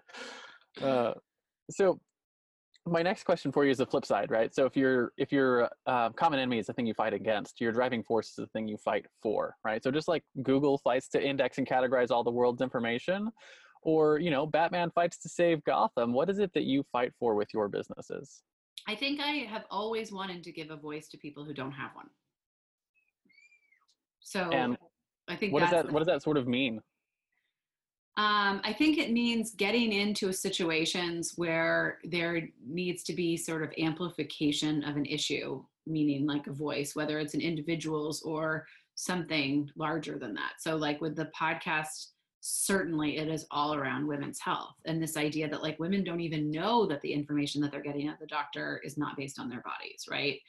Uh, so my next question for you is the flip side, right? So if you're if your uh, common enemy is the thing you fight against, your driving force is the thing you fight for, right? So just like Google fights to index and categorize all the world's information, or you know batman fights to save gotham what is it that you fight for with your businesses i think i have always wanted to give a voice to people who don't have one so and i think what does that what does that sort of mean um, I think it means getting into situations where there needs to be sort of amplification of an issue, meaning like a voice, whether it's an individual's or something larger than that. So, like with the podcast certainly it is all around women's health and this idea that like women don't even know that the information that they're getting at the doctor is not based on their bodies right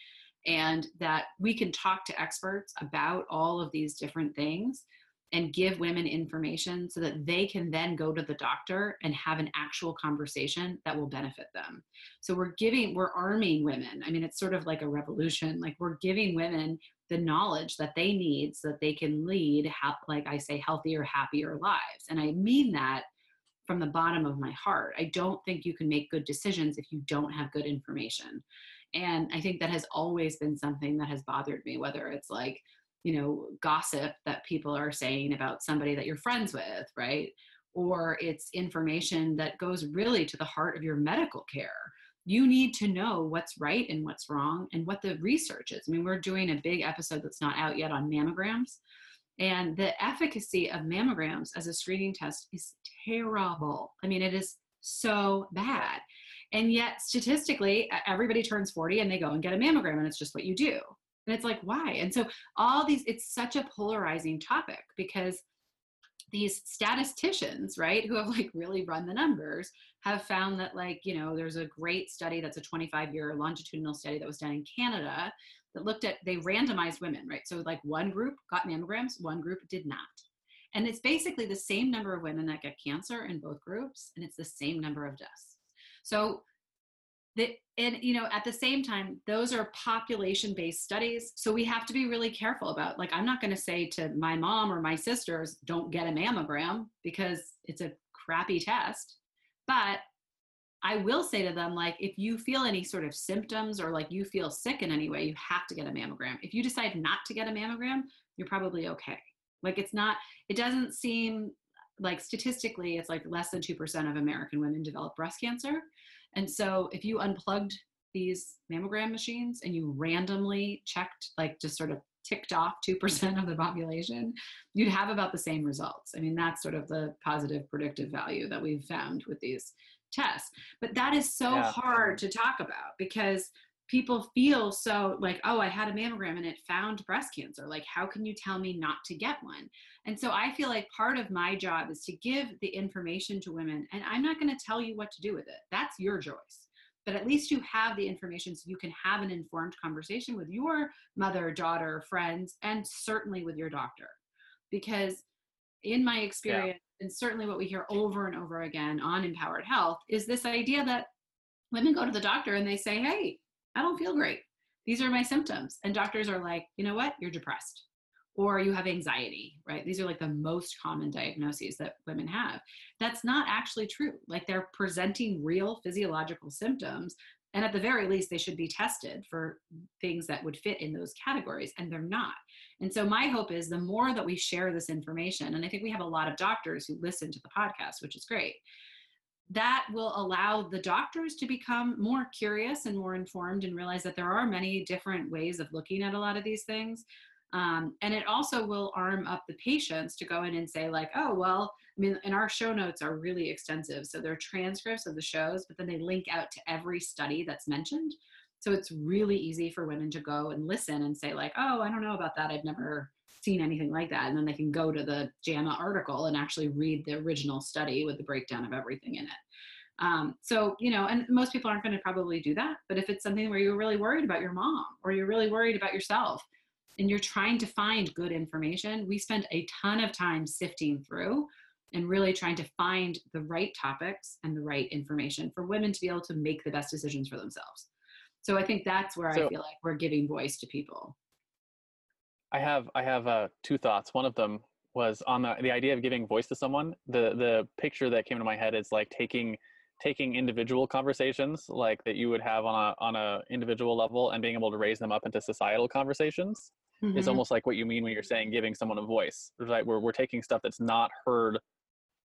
and that we can talk to experts about all of these different things and give women information so that they can then go to the doctor and have an actual conversation that will benefit them. So we're giving, we're arming women. I mean, it's sort of like a revolution. Like we're giving women the knowledge that they need so that they can lead, like I say, healthier, happier lives. And I mean that from the bottom of my heart. I don't think you can make good decisions if you don't have good information. And I think that has always been something that has bothered me, whether it's like, you know, gossip that people are saying about somebody that you're friends with, right? Or it's information that goes really to the heart of your medical care. You need to know what's right and what's wrong and what the research is. I mean, we're doing a big episode that's not out yet on mammograms. And the efficacy of mammograms as a screening test is terrible. I mean, it is so bad. And yet, statistically, everybody turns 40 and they go and get a mammogram, and it's just what you do. And it's like, why? And so, all these, it's such a polarizing topic because these statisticians, right, who have like really run the numbers, have found that, like, you know, there's a great study that's a 25 year longitudinal study that was done in Canada that looked at, they randomized women, right? So, like, one group got mammograms, one group did not. And it's basically the same number of women that get cancer in both groups, and it's the same number of deaths. So and you know at the same time those are population based studies so we have to be really careful about like i'm not going to say to my mom or my sisters don't get a mammogram because it's a crappy test but i will say to them like if you feel any sort of symptoms or like you feel sick in any way you have to get a mammogram. If you decide not to get a mammogram you're probably okay. Like it's not it doesn't seem like statistically it's like less than 2% of american women develop breast cancer and so if you unplugged these mammogram machines and you randomly checked like just sort of ticked off 2% of the population you'd have about the same results i mean that's sort of the positive predictive value that we've found with these tests but that is so yeah. hard to talk about because people feel so like, oh, I had a mammogram and it found breast cancer. Like, how can you tell me not to get one? And so I feel like part of my job is to give the information to women, and I'm not going to tell you what to do with it. That's your choice. But at least you have the information so you can have an informed conversation with your mother, daughter, friends, and certainly with your doctor. Because in my experience, yeah. and certainly what we hear over and over again on Empowered Health, is this idea that women go to the doctor and they say, hey, I don't feel great. These are my symptoms. And doctors are like, you know what? You're depressed or you have anxiety, right? These are like the most common diagnoses that women have. That's not actually true. Like they're presenting real physiological symptoms. And at the very least, they should be tested for things that would fit in those categories, and they're not. And so, my hope is the more that we share this information, and I think we have a lot of doctors who listen to the podcast, which is great that will allow the doctors to become more curious and more informed and realize that there are many different ways of looking at a lot of these things. Um, and it also will arm up the patients to go in and say, like, oh, well, I mean, and our show notes are really extensive. So they're transcripts of the shows, but then they link out to every study that's mentioned. So it's really easy for women to go and listen and say, like, oh, I don't know about that. I've never seen anything like that. And then they can go to the JAMA article and actually read the original study with the breakdown of everything in it. Um, so, you know, and most people aren't going to probably do that. But if it's something where you're really worried about your mom or you're really worried about yourself and you're trying to find good information, we spend a ton of time sifting through and really trying to find the right topics and the right information for women to be able to make the best decisions for themselves. So I think that's where so, I feel like we're giving voice to people. I have I have uh, two thoughts. One of them was on the the idea of giving voice to someone. The the picture that came to my head is like taking taking individual conversations like that you would have on a on a individual level and being able to raise them up into societal conversations mm-hmm. is almost like what you mean when you're saying giving someone a voice. Right? We're we're taking stuff that's not heard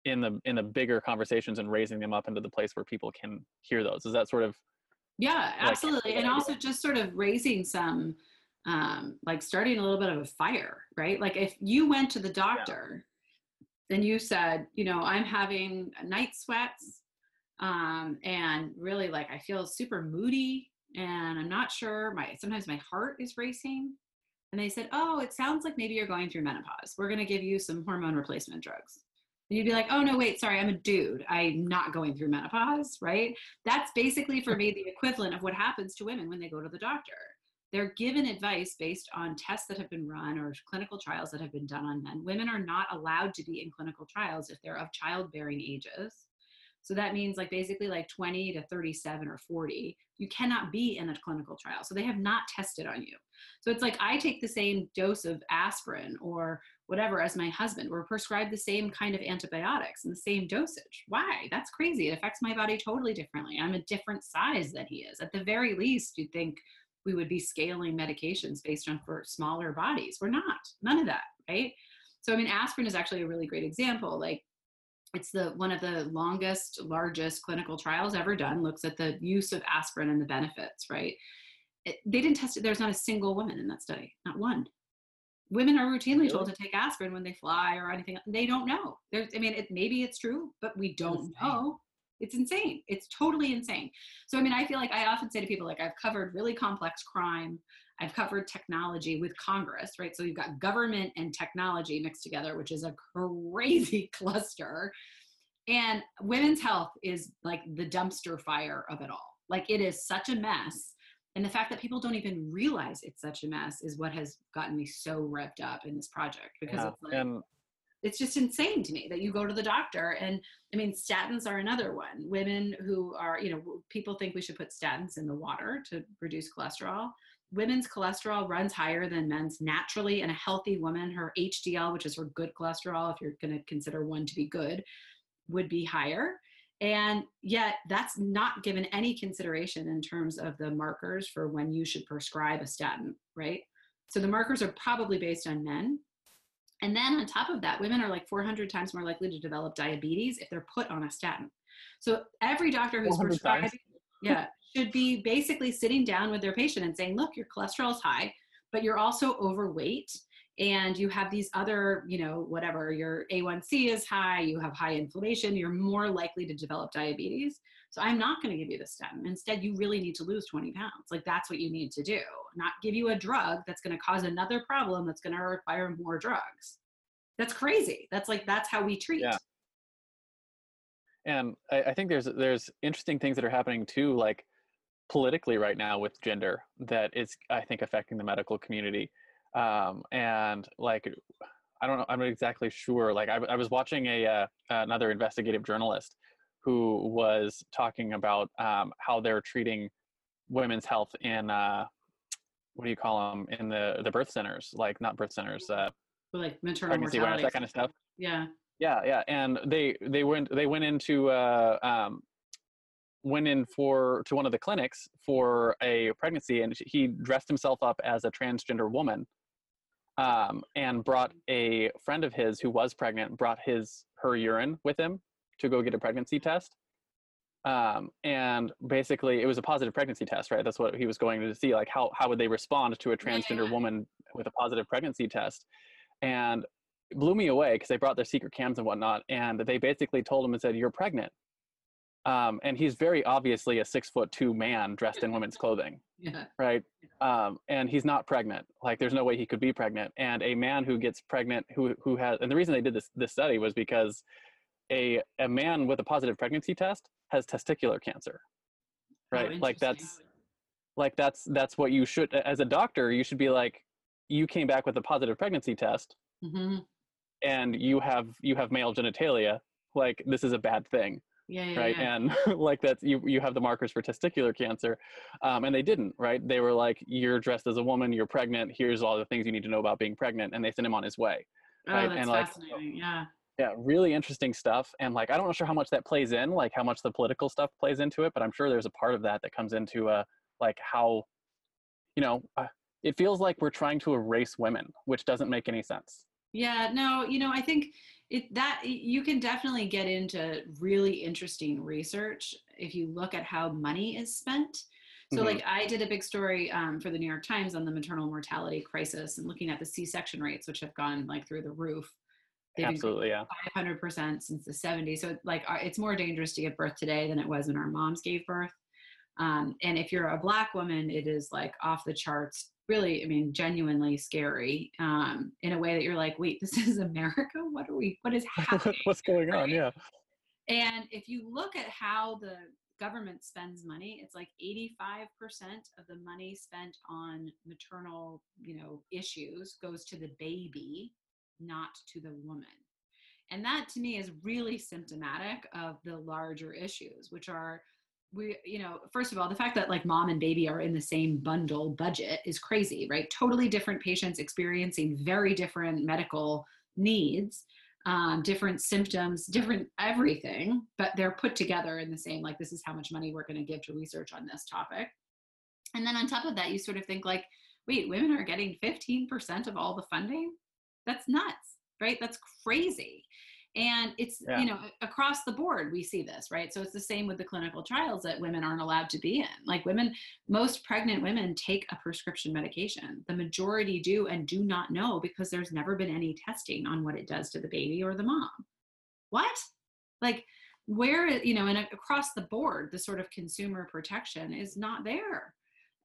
in the in the bigger conversations and raising them up into the place where people can hear those. Is that sort of yeah, absolutely. Like, and also just sort of raising some um, like starting a little bit of a fire, right? Like if you went to the doctor yeah. and you said, you know, I'm having night sweats um, and really like I feel super moody and I'm not sure, my sometimes my heart is racing. And they said, oh, it sounds like maybe you're going through menopause. We're going to give you some hormone replacement drugs. And you'd be like, oh, no, wait, sorry, I'm a dude. I'm not going through menopause, right? That's basically for me the equivalent of what happens to women when they go to the doctor they're given advice based on tests that have been run or clinical trials that have been done on men. Women are not allowed to be in clinical trials if they're of childbearing ages. So that means like basically like 20 to 37 or 40. You cannot be in a clinical trial. So they have not tested on you. So it's like I take the same dose of aspirin or whatever as my husband. We're prescribed the same kind of antibiotics and the same dosage. Why? That's crazy. It affects my body totally differently. I'm a different size than he is. At the very least, you'd think we would be scaling medications based on for smaller bodies. We're not. None of that, right? So I mean aspirin is actually a really great example. Like it's the one of the longest largest clinical trials ever done looks at the use of aspirin and the benefits right it, they didn't test it there's not a single woman in that study not one women are routinely really? told to take aspirin when they fly or anything they don't know there's i mean it, maybe it's true but we don't know it's insane it's totally insane so i mean i feel like i often say to people like i've covered really complex crime I've covered technology with Congress, right? So you've got government and technology mixed together, which is a crazy cluster. And women's health is like the dumpster fire of it all. Like it is such a mess. And the fact that people don't even realize it's such a mess is what has gotten me so revved up in this project because yeah. it's like, and it's just insane to me that you go to the doctor and i mean statins are another one. Women who are you know people think we should put statins in the water to reduce cholesterol. Women's cholesterol runs higher than men's naturally in a healthy woman her hdl which is her good cholesterol if you're going to consider one to be good would be higher. And yet that's not given any consideration in terms of the markers for when you should prescribe a statin right? So the markers are probably based on men and then on top of that women are like 400 times more likely to develop diabetes if they're put on a statin so every doctor who's prescribing yeah should be basically sitting down with their patient and saying, look, your cholesterol is high, but you're also overweight and you have these other, you know, whatever, your A1C is high, you have high inflammation, you're more likely to develop diabetes. So I'm not going to give you the stem. Instead, you really need to lose 20 pounds. Like that's what you need to do, not give you a drug that's going to cause another problem that's going to require more drugs. That's crazy. That's like, that's how we treat. Yeah. And I, I think there's, there's interesting things that are happening too. Like, politically right now with gender that is i think affecting the medical community um, and like i don't know i'm not exactly sure like i, I was watching a uh, another investigative journalist who was talking about um, how they're treating women's health in uh, what do you call them in the the birth centers like not birth centers uh, like maternal pregnancy awareness that kind of stuff. yeah. Yeah yeah and they they went they went into uh, um, went in for to one of the clinics for a pregnancy and he dressed himself up as a transgender woman um, and brought a friend of his who was pregnant brought his her urine with him to go get a pregnancy test. Um, and basically it was a positive pregnancy test right? That's what he was going to see like how, how would they respond to a transgender woman with a positive pregnancy test. And blew me away because they brought their secret cams and whatnot and they basically told him and said you're pregnant. Um, and he's very obviously a six foot two man dressed in women's clothing yeah. right? Um, and he's not pregnant. Like there's no way he could be pregnant. And a man who gets pregnant who who has and the reason they did this this study was because a a man with a positive pregnancy test has testicular cancer oh, right? Oh, like that's like that's that's what you should as a doctor you should be like you came back with a positive pregnancy test mm-hmm. and you have you have male genitalia. Like this is a bad thing. Yeah, yeah right? yeah. and like that's you you have the markers for testicular cancer um, and they didn't right? They were like you're dressed as a woman you're pregnant here's all the things you need to know about being pregnant and they sent him on his way oh, right? that's and like fascinating. yeah yeah really interesting stuff and like i don't know sure how much that plays in like how much the political stuff plays into it but i'm sure there's a part of that that comes into uh like how you know uh, it feels like we're trying to erase women which doesn't make any sense. Yeah no you know i think it that you can definitely get into really interesting research if you look at how money is spent. So mm-hmm. like i did a big story um, for the new york times on the maternal mortality crisis and looking at the c-section rates which have gone like through the roof They've absolutely yeah 500% since the 70s so like it's more dangerous to give birth today than it was when our moms gave birth um, and if you're a black woman it is like off the charts really, I mean, genuinely scary um, in a way that you're like, wait, this is America? What are we, what is happening? What's going on? Yeah. And if you look at how the government spends money, it's like 85% of the money spent on maternal, you know, issues goes to the baby, not to the woman. And that to me is really symptomatic of the larger issues, which are we you know first of all the fact that like mom and baby are in the same bundle budget is crazy right? Totally different patients experiencing very different medical needs um, different symptoms different everything but they're put together in the same like this is how much money we're going to give to research on this topic. And then on top of that you sort of think like wait women are getting 15% of all the funding that's nuts right? That's crazy. And it's yeah. you know across the board we see this right? So it's the same with the clinical trials that women aren't allowed to be in. Like women most pregnant women take a prescription medication. The majority do and do not know because there's never been any testing on what it does to the baby or the mom. What? Like where you know and across the board the sort of consumer protection is not there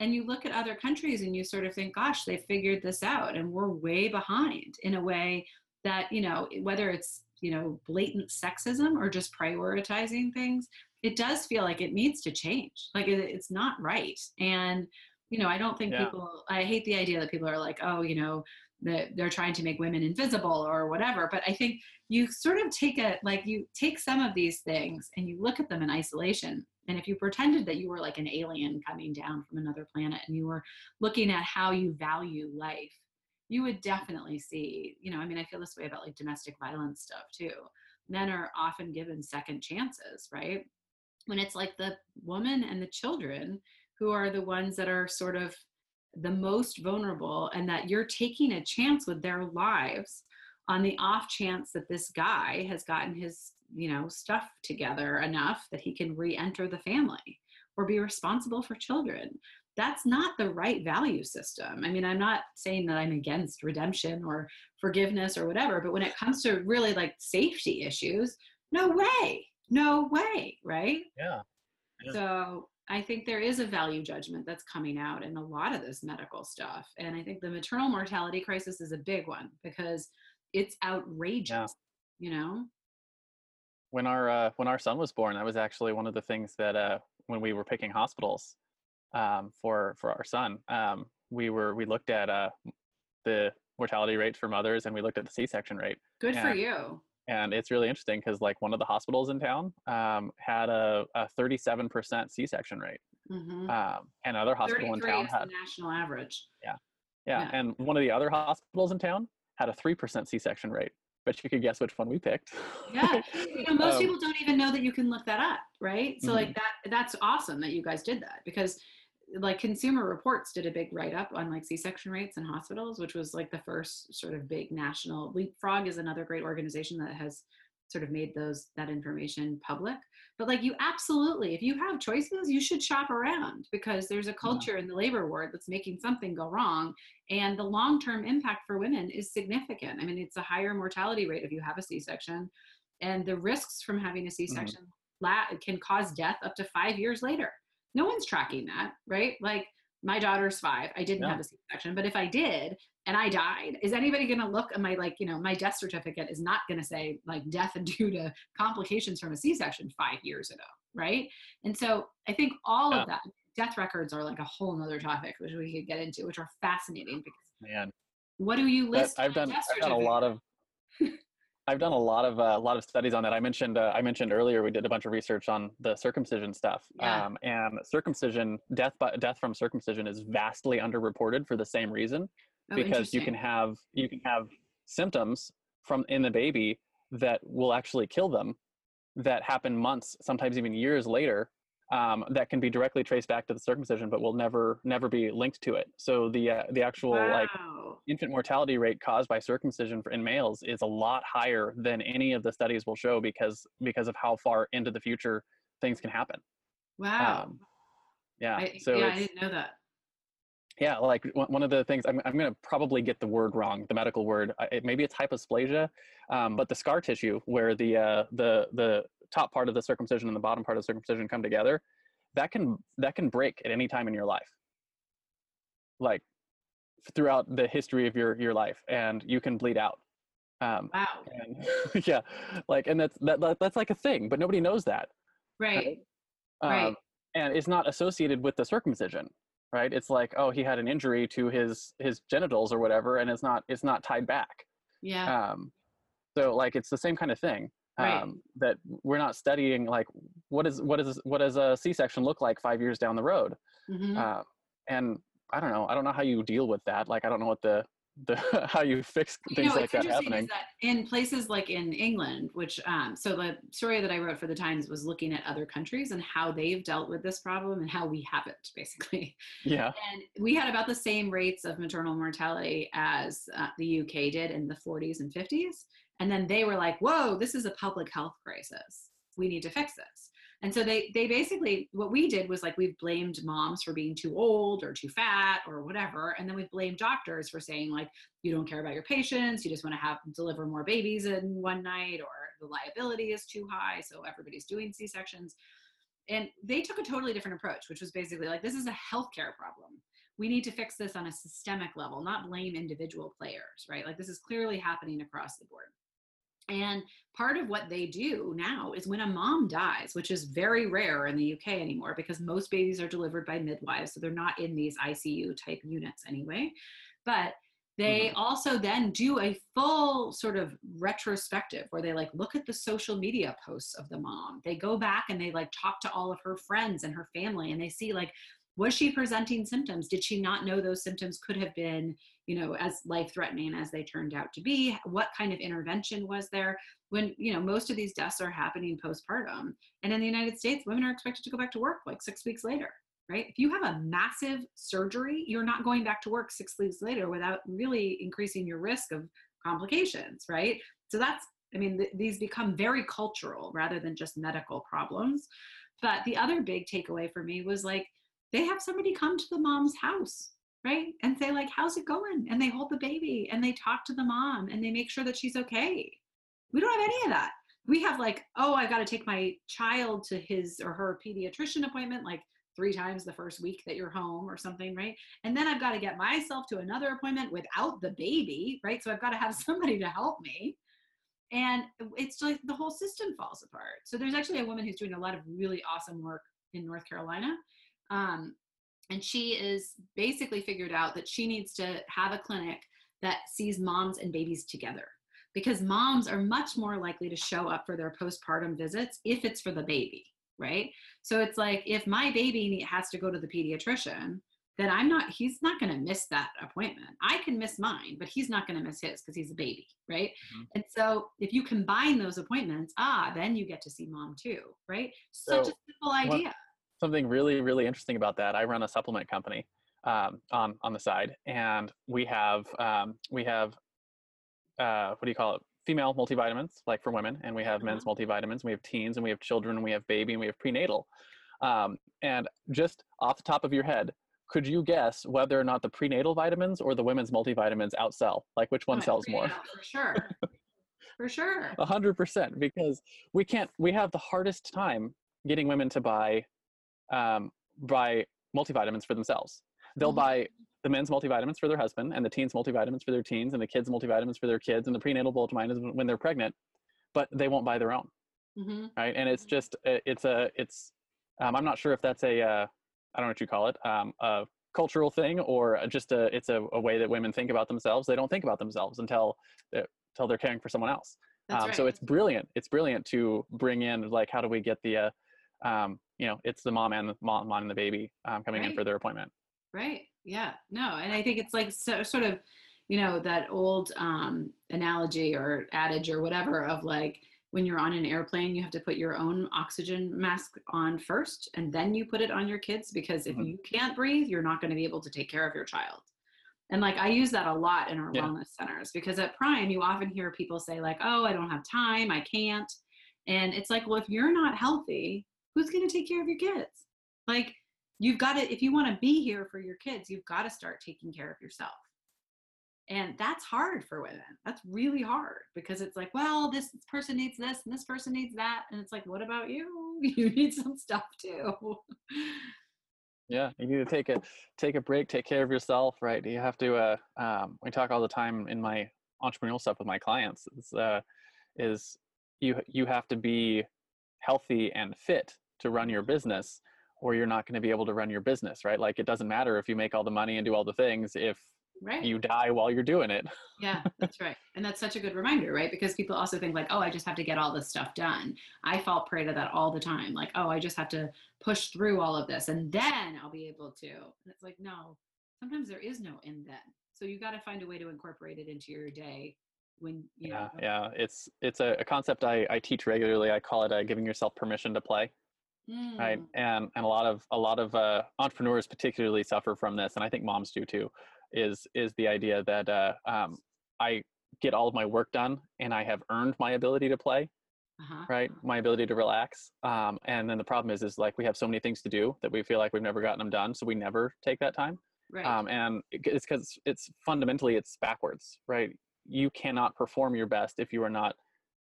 and you look at other countries and you sort of think gosh they figured this out and we're way behind in a way that you know whether it's you know blatant sexism or just prioritizing things it does feel like it needs to change like it, it's not right and you know i don't think yeah. people i hate the idea that people are like oh you know that they're trying to make women invisible or whatever but i think you sort of take a like you take some of these things and you look at them in isolation and if you pretended that you were like an alien coming down from another planet and you were looking at how you value life you would definitely see, you know, I mean, I feel this way about like domestic violence stuff too. Men are often given second chances, right? When it's like the woman and the children who are the ones that are sort of the most vulnerable, and that you're taking a chance with their lives on the off chance that this guy has gotten his, you know, stuff together enough that he can re enter the family or be responsible for children that's not the right value system. I mean, I'm not saying that I'm against redemption or forgiveness or whatever, but when it comes to really like safety issues, no way, no way, right? Yeah. yeah. So I think there is a value judgment that's coming out in a lot of this medical stuff. And I think the maternal mortality crisis is a big one because it's outrageous, yeah. you know? When our uh, when our son was born, that was actually one of the things that uh, when we were picking hospitals, um, for for our son. Um, we were we looked at uh, the mortality rates for mothers, and we looked at the C-section rate. Good for you. And it's really interesting because like one of the hospitals in town um, had a, a 37% C-section rate, mm-hmm. um, and another hospital in town had national average. Yeah, yeah, yeah, and one of the other hospitals in town had a 3% C-section rate but you could guess which one we picked. yeah, you know, most um, people don't even know that you can look that up, right? So mm-hmm. like that, that's awesome that you guys did that because like consumer reports did a big write-up on like c-section rates in hospitals which was like the first sort of big national leapfrog is another great organization that has sort of made those that information public but like you absolutely if you have choices you should shop around because there's a culture yeah. in the labor ward that's making something go wrong and the long-term impact for women is significant i mean it's a higher mortality rate if you have a c-section and the risks from having a mm-hmm. c-section mm-hmm. can cause death up to five years later no one's tracking that, right? Like my daughter's five. I didn't yeah. have a C-section, but if I did and I died, is anybody going to look at my like you know my death certificate is not going to say like death due to complications from a C-section five years ago, right? And so I think all yeah. of that death records are like a whole nother topic which we could get into, which are fascinating because man, what do you list? I've done I've done a lot of I've done a lot of a uh, lot of studies on that. I mentioned uh, I mentioned earlier we did a bunch of research on the circumcision stuff, yeah. um, and circumcision death by death from circumcision is vastly underreported for the same reason, oh, because you can have you can have symptoms from in the baby that will actually kill them, that happen months, sometimes even years later, um, that can be directly traced back to the circumcision, but will never never be linked to it. So the uh, the actual wow. like infant mortality rate caused by circumcision in males is a lot higher than any of the studies will show because because of how far into the future things can happen. Wow. Um, yeah. I, so yeah, I didn't know that. Yeah, like one of the things I'm, I'm going to probably get the word wrong, the medical word. It, maybe it's hyposplasia, um, but the scar tissue where the uh, the the top part of the circumcision and the bottom part of the circumcision come together, that can that can break at any time in your life. Like throughout the history of your your life, and you can bleed out. Um, wow. And, yeah, like, and that's that, that, that's like a thing, but nobody knows that. Right. Right. Um, right. And it's not associated with the circumcision, right? It's like, oh, he had an injury to his his genitals or whatever, and it's not it's not tied back. Yeah. Um, So like it's the same kind of thing. Right. Um, that we're not studying like what is what is what does a C-section look like five years down the road? Mhm. Uh, and I don't know. I don't know how you deal with that. Like I don't know what the the how you fix You things know, like that happening. that in places like in England, which um, so the story that I wrote for the Times was looking at other countries and how they've dealt with this problem and how we haven't, basically. Yeah. And we had about the same rates of maternal mortality as uh, the UK did in the 40s and 50s. And then they were like, "Whoa, this is a public health crisis. We need to fix this." And so they they basically what we did was like we've blamed moms for being too old or too fat or whatever, and then we've blamed doctors for saying like you don't care about your patients, you just want to have deliver more babies in one night, or the liability is too high, so everybody's doing C sections. And they took a totally different approach, which was basically like this is a healthcare problem. We need to fix this on a systemic level, not blame individual players, right? Like this is clearly happening across the board. And part of what they do now is when a mom dies, which is very rare in the UK anymore because most babies are delivered by midwives, so they're not in these ICU type units anyway. But they mm-hmm. also then do a full sort of retrospective where they like look at the social media posts of the mom. They go back and they like talk to all of her friends and her family and they see like was she presenting symptoms? Did she not know those symptoms could have been, you know, as life threatening as they turned out to be? What kind of intervention was there? When, you know, most of these deaths are happening postpartum. And in the United States, women are expected to go back to work like six weeks later, right? If you have a massive surgery, you're not going back to work six weeks later without really increasing your risk of complications, right? So that's, I mean, th- these become very cultural rather than just medical problems. But the other big takeaway for me was like, they have somebody come to the mom's house right? And say like how's it going? And they hold the baby and they talk to the mom and they make sure that she's okay. We don't have any of that. We have like oh i've got to take my child to his or her pediatrician appointment like three times the first week that you're home or something right? And then i've got to get myself to another appointment without the baby right? So i've got to have somebody to help me. And it's like the whole system falls apart. So there's actually a woman who's doing a lot of really awesome work in north carolina um, and she is basically figured out that she needs to have a clinic that sees moms and babies together because moms are much more likely to show up for their postpartum visits if it's for the baby, right? So it's like if my baby has to go to the pediatrician, then I'm not, he's not going to miss that appointment. I can miss mine, but he's not going to miss his because he's a baby, right? Mhm. And so if you combine those appointments, ah, then you get to see mom too, right? Such So, a simple idea. Something really really interesting about that i run a supplement company um, on on the side and we have um, we have uh, what do you call it? Female multivitamins like for women and we have men's multivitamins we have teens and we have children and we have baby and we have prenatal. Um, and just off the top of your head could you guess whether or not the prenatal vitamins or the women's multivitamins outsell? Like which one Oh, sells more? for sure. For sure. A hundred percent, because we can't. We have the hardest time getting women to buy, um, buy multivitamins for themselves. They'll Mhm. buy the men's multivitamins for their husband, and the teens multivitamins for their teens, and the kids multivitamins for their kids, and the prenatal multivitamins when they're pregnant, but they won't buy their own, hmm right? And it's just, uh, it's a, it's. Um, I'm not sure if that's a, uh, I don't know what you call it, um, a cultural thing or just a, it's a, a way that women think about themselves. They don't think about themselves until, they're, until they're caring for someone else um, right. so it's brilliant it's brilliant to bring in like how do we get the uh, um, you know it's the mom and the mom, mom and the baby um, coming in for their appointment right. Yeah. No, and I think it's like so, sort of, you know, that old um, analogy or adage or whatever of like when you're on an airplane, you have to put your own oxygen mask on first, and then you put it on your kids because if Mhm. you can't breathe, you're not going to be able to take care of your child. And like I use that a lot in our Yeah. wellness centers because at Prime, you often hear people say like, "Oh, I don't have time, I can't," and it's like, well, if you're not healthy, who's going to take care of your kids? Like you've got to if you want to be here for your kids you've got to start taking care of yourself. And that's hard for women. That's really hard because it's like well this person needs this and this person needs that. And it's like what about you? You need some stuff too. Yeah you need to take a take a break take care of yourself right? You have to uh, um, we talk all the time in my entrepreneurial stuff with my clients. Is, uh, is you you have to be healthy and fit to run your business or you're not going to be able to run your business right? Like it doesn't matter if you make all the money and do all the things if right. you die while you're doing it. Yeah that's right. And that's such a good reminder right? Because people also think like oh i just have to get all this stuff done. I fall prey to that all the time like oh i just have to push through all of this and then i'll be able to. And it's like no sometimes there is no and then. So you got to find a way to incorporate it into your day when you yeah know yeah it's it's a, a concept I, I teach regularly. I call it uh, giving yourself permission to play right Mm, and and a lot of a lot of uh, entrepreneurs particularly suffer from this and i think moms do too is is the idea that uh, um, i get all of my work done and i have earned my ability to play uh-huh. right? my ability to relax um, and then the problem is is like we have so many things to do that we feel like we've never gotten them done so we never take that time right. um, and it's because it's fundamentally it's backwards right? You cannot perform your best if you are not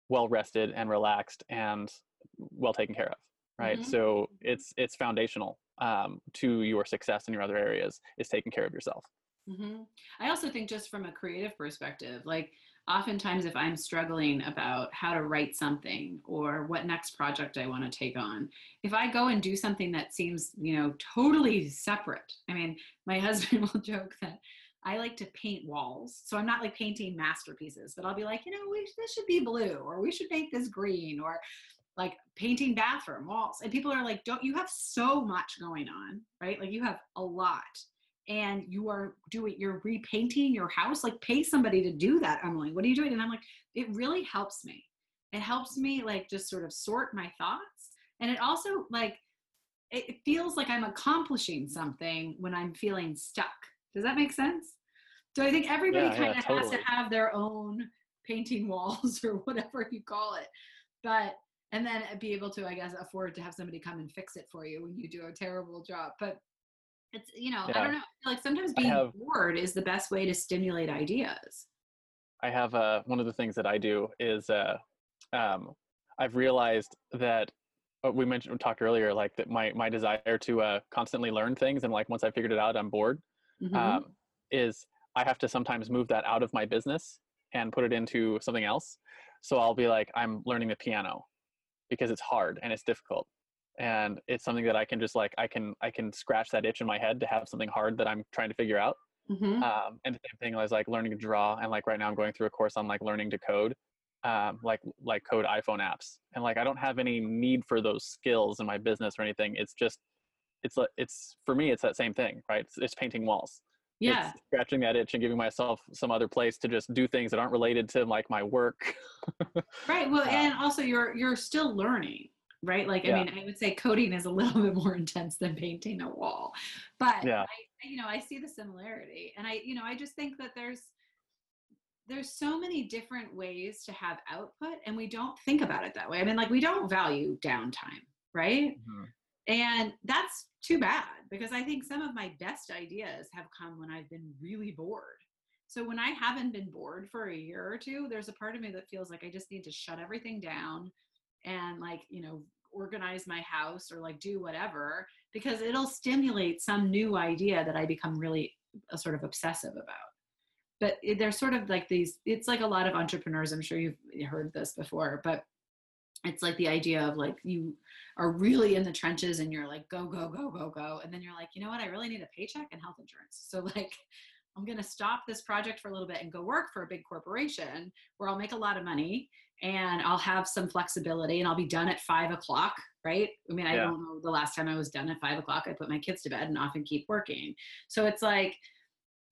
well rested and relaxed and well taken care of right Mhm. so it's it's foundational um, to your success in your other areas is taking care of yourself hmm I also think just from a creative perspective, like oftentimes if I'm struggling about how to write something or what next project I want to take on, if I go and do something that seems, you know, totally separate. I mean, my husband will joke that I like to paint walls. So I'm not like painting masterpieces, but I'll be like, you know, we, this should be blue or we should make this green or like painting bathroom walls. And people are like, don't you have so much going on, right? Like you have a lot and you are doing you're repainting your house like pay somebody to do that emily what are you doing and i'm like it really helps me it helps me like just sort of sort my thoughts and it also like it feels like i'm accomplishing something when i'm feeling stuck does that make sense so i think everybody Yeah, yeah, kind of has totally. to have their own painting walls or whatever you call it but and then be able to i guess afford to have somebody come and fix it for you when you do a terrible job but it's you know i don't know I feel like sometimes being have- bored is the best way to stimulate ideas I have uh, one of the things that I do is uh, um, I've realized that uh, we mentioned we talked earlier like that my my desire to uh, constantly learn things and like once I figured it out I'm bored Mhm. um, is I have to sometimes move that out of my business and put it into something else. So I'll be like I'm learning the piano because it's hard and it's difficult. And it's something that I can just like I can I can scratch that itch in my head to have something hard that I'm trying to figure out. Mhm. um, and the same thing was like learning to draw. And like right now i'm going through a course on like learning to code um, like like code iphone apps. And like i don't have any need for those skills in my business or anything. It's just it's like it's for me it's that same thing right? It's, it's painting walls yeah. it's scratching that itch and giving myself some other place to just do things that aren't related to like my work. Right well and also you're you're still learning right? Like Yeah. i mean i would say coding is a little bit more intense than painting a wall but Yeah. I, you know i see the similarity and i you know i just think that there's there's so many different ways to have output and we don't think about it that way. I mean like we don't value downtime right mm-hmm. And that's too bad because I think some of my best ideas have come when I've been really bored. So when I haven't been bored for a year or two, there's a part of me that feels like I just need to shut everything down and like, you know, organize my house or like do whatever because it'll stimulate some new idea that I become really uh, sort of obsessive about. But there's sort of like these, it's like a lot of entrepreneurs, I'm sure you've heard this before, but it's like the idea of like you are really in the trenches and you're like go go go go go and then you're like you know what? I really need a paycheck and health insurance. So like i'm going to stop this project for a little bit and go work for a big corporation where i'll make a lot of money and i'll have some flexibility and i'll be done at five o'clock right? I mean i Yeah. don't know the last time i was done at five o'clock. I put my kids to bed and often keep working. So it's like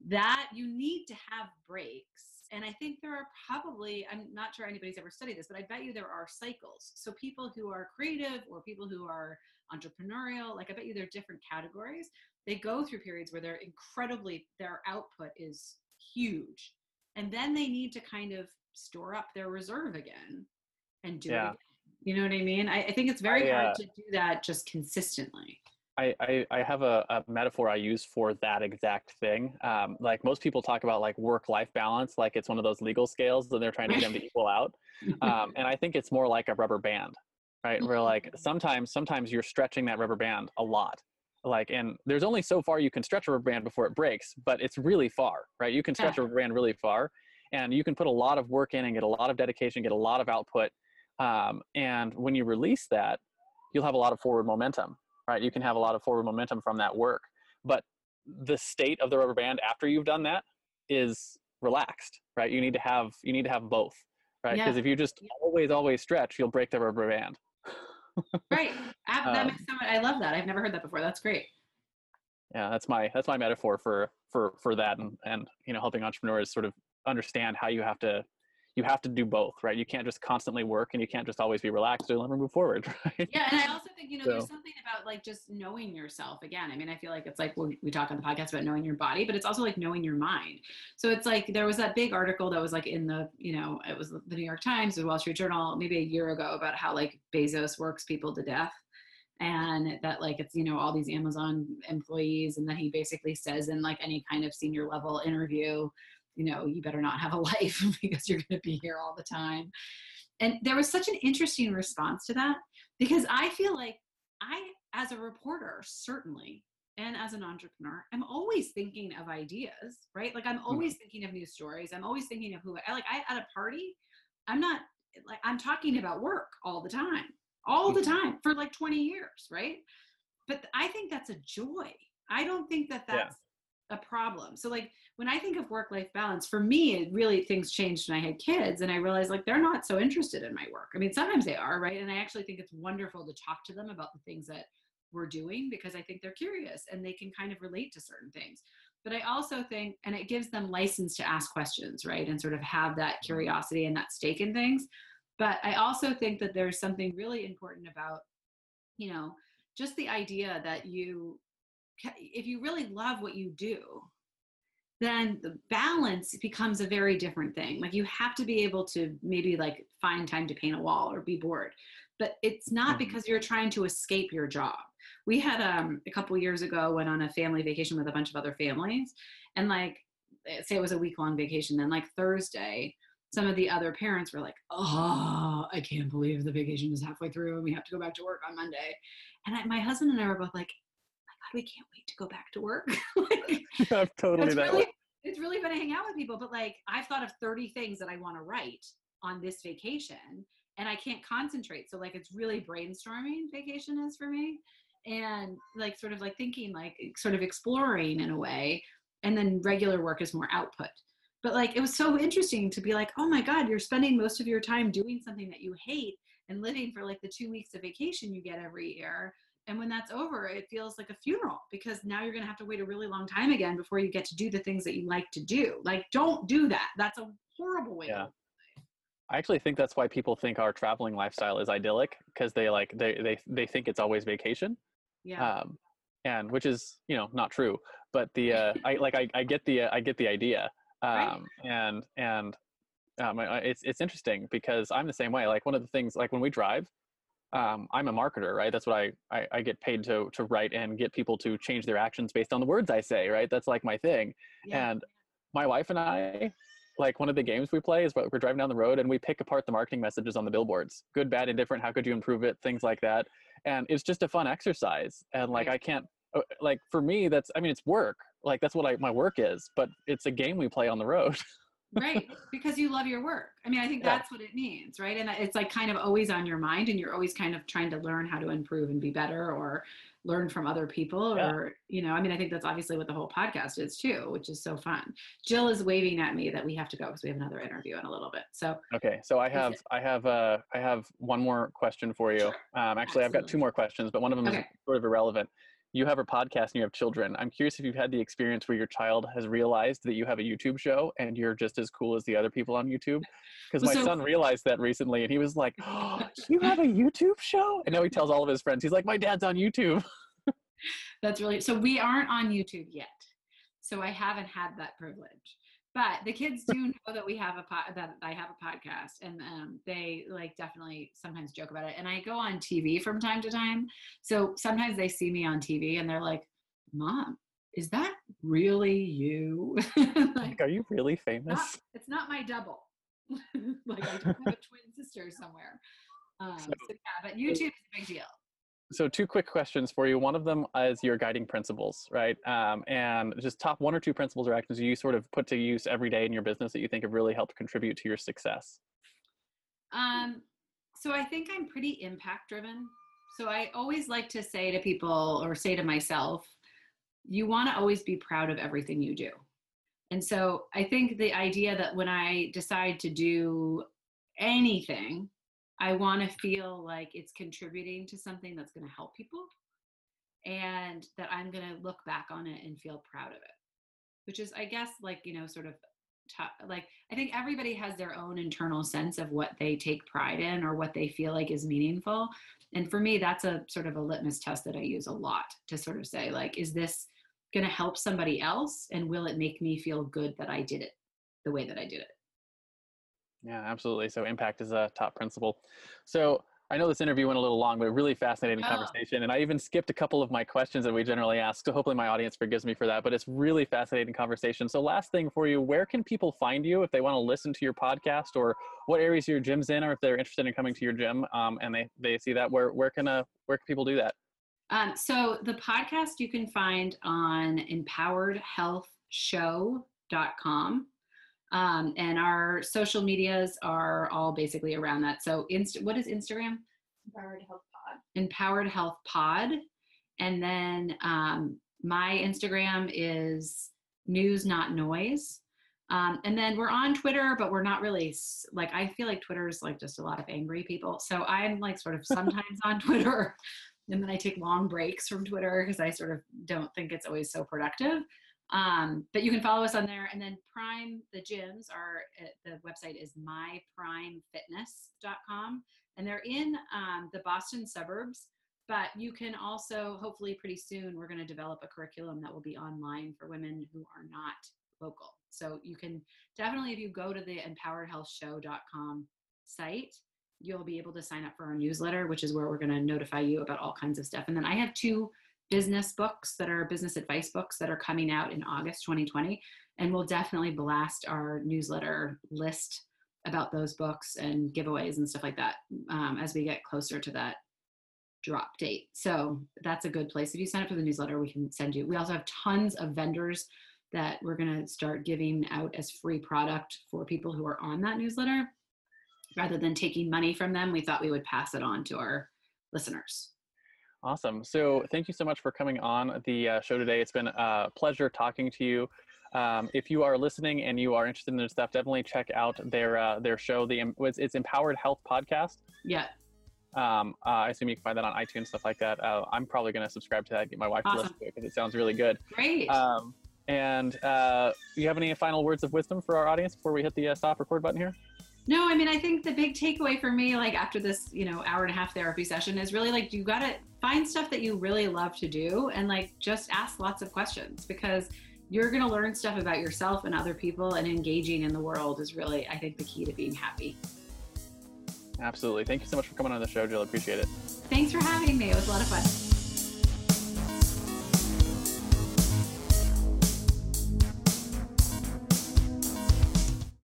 that you need to have breaks and i think there are probably i'm not sure anybody's ever studied this but i bet you there are cycles. So people who are creative or people who are entrepreneurial like i bet you there are different categories. They go through periods where they're incredibly their output is huge. And then they need to kind of store up their reserve again and do Yeah. it again. you know what i mean? I, I think it's very I, uh, hard to do that just consistently I, I, I have a, a metaphor I use for that exact thing. Um, like most people talk about like work life balance, like it's one of those legal scales and they're trying to get them to equal out. Um, and I think it's more like a rubber band, right? Where like sometimes sometimes you're stretching that rubber band a lot. Like and there's only so far you can stretch a rubber band before it breaks, but it's really far, right? You can stretch a rubber band really far, and you can put a lot of work in and get a lot of dedication, get a lot of output. Um, and when you release that, you'll have a lot of forward momentum right? You can have a lot of forward momentum from that work. But the state of the rubber band after you've done that is relaxed, right? You need to have you need to have both, right? Yeah. Because if you just Yeah. always always stretch, you'll break the rubber band. Right. That Um, makes so much, I love that. I've never heard that before. That's great. Yeah, that's my that's my metaphor for for for that, and and you know helping entrepreneurs sort of understand how you have to you have to do both, right? You can't just constantly work, and you can't just always be relaxed and never move forward, right? Yeah, and I also think you know there's something about like just knowing yourself. Again, I mean, I feel like it's like we, we talk on the podcast about knowing your body, but it's also like knowing your mind. So it's like there was that big article that was like in the you know it was the New York Times, the Wall Street Journal, maybe a year ago about how like Bezos works people to death, and that like it's you know all these Amazon employees, and then he basically says in like any kind of senior level interview, you know, you better not have a life because you're going to be here all the time. And there was such an interesting response to that because I feel like I, as a reporter, certainly, and as an entrepreneur, I'm always thinking of ideas, right? Like I'm mm-hmm. always thinking of new stories. I'm always thinking of who I like. I at a party, I'm not like I'm talking about work all the time, all the mm-hmm. time for like 20 years, right? But I think that's a joy. I don't think that that's a problem. So like when I think of work-life balance, for me, it really things changed when I had kids, and I realized like they're not so interested in my work. I mean, sometimes they are, right? And I actually think it's wonderful to talk to them about the things that we're doing because I think they're curious and they can kind of relate to certain things. But I also think, and it gives them license to ask questions, right? And sort of have that mm-hmm. curiosity and that stake in things. But I also think that there's something really important about, you know, just the idea that you, if you really love what you do, then the balance becomes a very different thing. Like you have to be able to maybe like find time to paint a wall or be bored. But it's not Mhm. because you're trying to escape your job. We had um, a couple years ago went on a family vacation with a bunch of other families, and like eh, say it was a week long vacation. Then like Thursday, some of the other parents were like, "Oh, I can't believe the vacation is halfway through and we have to go back to work on Monday." And I, my husband and I were both like, "My God, we can't wait to go back to work." like, I'm totally it's that really, way. it's really fun to hang out with people. But like, I've thought of 30 things that I want to write on this vacation, and I can't concentrate. So like, it's really brainstorming. Vacation is for me, and like sort of like thinking, like sort of exploring in a way. And then regular work is more output. But like, it was so interesting to be like, oh my God, you're spending most of your time doing something that you hate and living for like the two weeks of vacation you get every year and when that's over it feels like a funeral because now you're going to have to wait a really long time again before you get to do the things that you like to do like don't do that that's a horrible way Yeah. to. I actually think that's why people think our traveling lifestyle is idyllic because they like they they they think it's always vacation. yeah um, and which is you know not true but the uh, i like i, I get the uh, i get the idea um, Right. and and um, it's it's interesting because i'm the same way like one of the things like when we drive um, i'm a marketer right? That's what I, I i get paid to to write and get people to change their actions based on the words i say right? That's like my thing. Yeah. And my wife and i like one of the games we play is we're driving down the road and we pick apart the marketing messages on the billboards good bad indifferent how could you improve it things like that. And it's just a fun exercise. And like Right. i can't uh, like for me that's i mean it's work. Like that's what I, my work is but it's a game we play on the road right because you love your work. I mean i think Yeah. that's what it means right? And it's like kind of always on your mind and you're always kind of trying to learn how to improve and be better or learn from other people Yeah. or you know i mean i think that's obviously what the whole podcast is too which is so fun. Jill is waving at me that we have to go because we have another interview in a little bit so okay so i have i have uh i have one more question for you. Sure. um actually i've got two more questions but one of them is sort of irrelevant you have a podcast and you have children i'm curious if you've had the experience where your child has realized that you have a youtube show and you're just as cool as the other people on youtube because my so- son realized that recently and he was like oh, you have a youtube show and now he tells all of his friends he's like my dad's on youtube That's really so we aren't on YouTube yet. So I haven't had that privilege. But the kids do know that we have a pod, that I have a podcast and um, they like definitely sometimes joke about it. And I go on TV from time to time. So sometimes they see me on TV and they're like, "Mom, is that really you?" like, like are you really famous not, it's not my double. like I don't have a twin sister somewhere. Um, so, So- yeah, but YouTube is a big deal. So two quick questions for you one of them is your guiding principles right um, and just top one or two principles or actions you sort of put to use every day in your business that you think have really helped contribute to your success Um, so I think I'm pretty impact driven. So I always like to say to people or say to myself, you want to always be proud of everything you do. And so I think the idea that when I decide to do anything, I want to feel like it's contributing to something that's going to help people and that I'm going to look back on it and feel proud of it. Which is, I guess, like, you know, sort of t- like, I think everybody has their own internal sense of what they take pride in or what they feel like is meaningful. And for me, that's a sort of a litmus test that I use a lot to sort of say, like, is this going to help somebody else? And will it make me feel good that I did it the way that I did it? Yeah, absolutely. So impact is a top principle. So I know this interview went a little long, but really fascinating Oh. conversation. And I even skipped a couple of my questions that we generally ask. So hopefully my audience forgives me for that. But it's really fascinating conversation. So last thing for you, where can people find you if they want to listen to your podcast or what areas your gym's in, or if they're interested in coming to your gym um, and they, they see that, where, where can uh, where can people do that? Um, so the podcast you can find on empoweredhealthshow.com. Um, and our social medias are all basically around that. So inst- what is Instagram? Empowered Health Pod. Empowered Health Pod. And then um, my Instagram is news not noise. Um, and then we're on Twitter, but we're not really like I feel like Twitter is like just a lot of angry people. So I'm like sort of sometimes on Twitter, and then I take long breaks from Twitter because I sort of don't think it's always so productive. Um, but you can follow us on there, and then Prime the gyms are uh, the website is myprimefitness.com, and they're in um, the Boston suburbs. But you can also, hopefully, pretty soon, we're going to develop a curriculum that will be online for women who are not local. So you can definitely, if you go to the empoweredhealthshow.com site, you'll be able to sign up for our newsletter, which is where we're going to notify you about all kinds of stuff. And then I have two business books that are business advice books that are coming out in August 2020. And we'll definitely blast our newsletter list about those books and giveaways and stuff like that um, as we get closer to that drop date. So that's a good place. If you sign up for the newsletter, we can send you. We also have tons of vendors that we're going to start giving out as free product for people who are on that newsletter. Rather than taking money from them, we thought we would pass it on to our listeners. Awesome. So thank you so much for coming on the uh, show today. It's been a pleasure talking to you. Um, if you are listening and you are interested in this stuff, definitely check out their uh, their show. The it's, it's Empowered Health Podcast. Yeah. Um, uh, I assume you can find that on iTunes, stuff like that. Uh, I'm probably going to subscribe to that, get my wife to Awesome. listen to it because it sounds really good. Great. Um, and uh, you have any final words of wisdom for our audience before we hit the uh, stop record button here? No, I mean, I think the big takeaway for me, like after this, you know, hour and a half therapy session, is really like you got to find stuff that you really love to do and like just ask lots of questions because you're going to learn stuff about yourself and other people and engaging in the world is really, I think, the key to being happy. Absolutely. Thank you so much for coming on the show, Jill. Appreciate it. Thanks for having me. It was a lot of fun.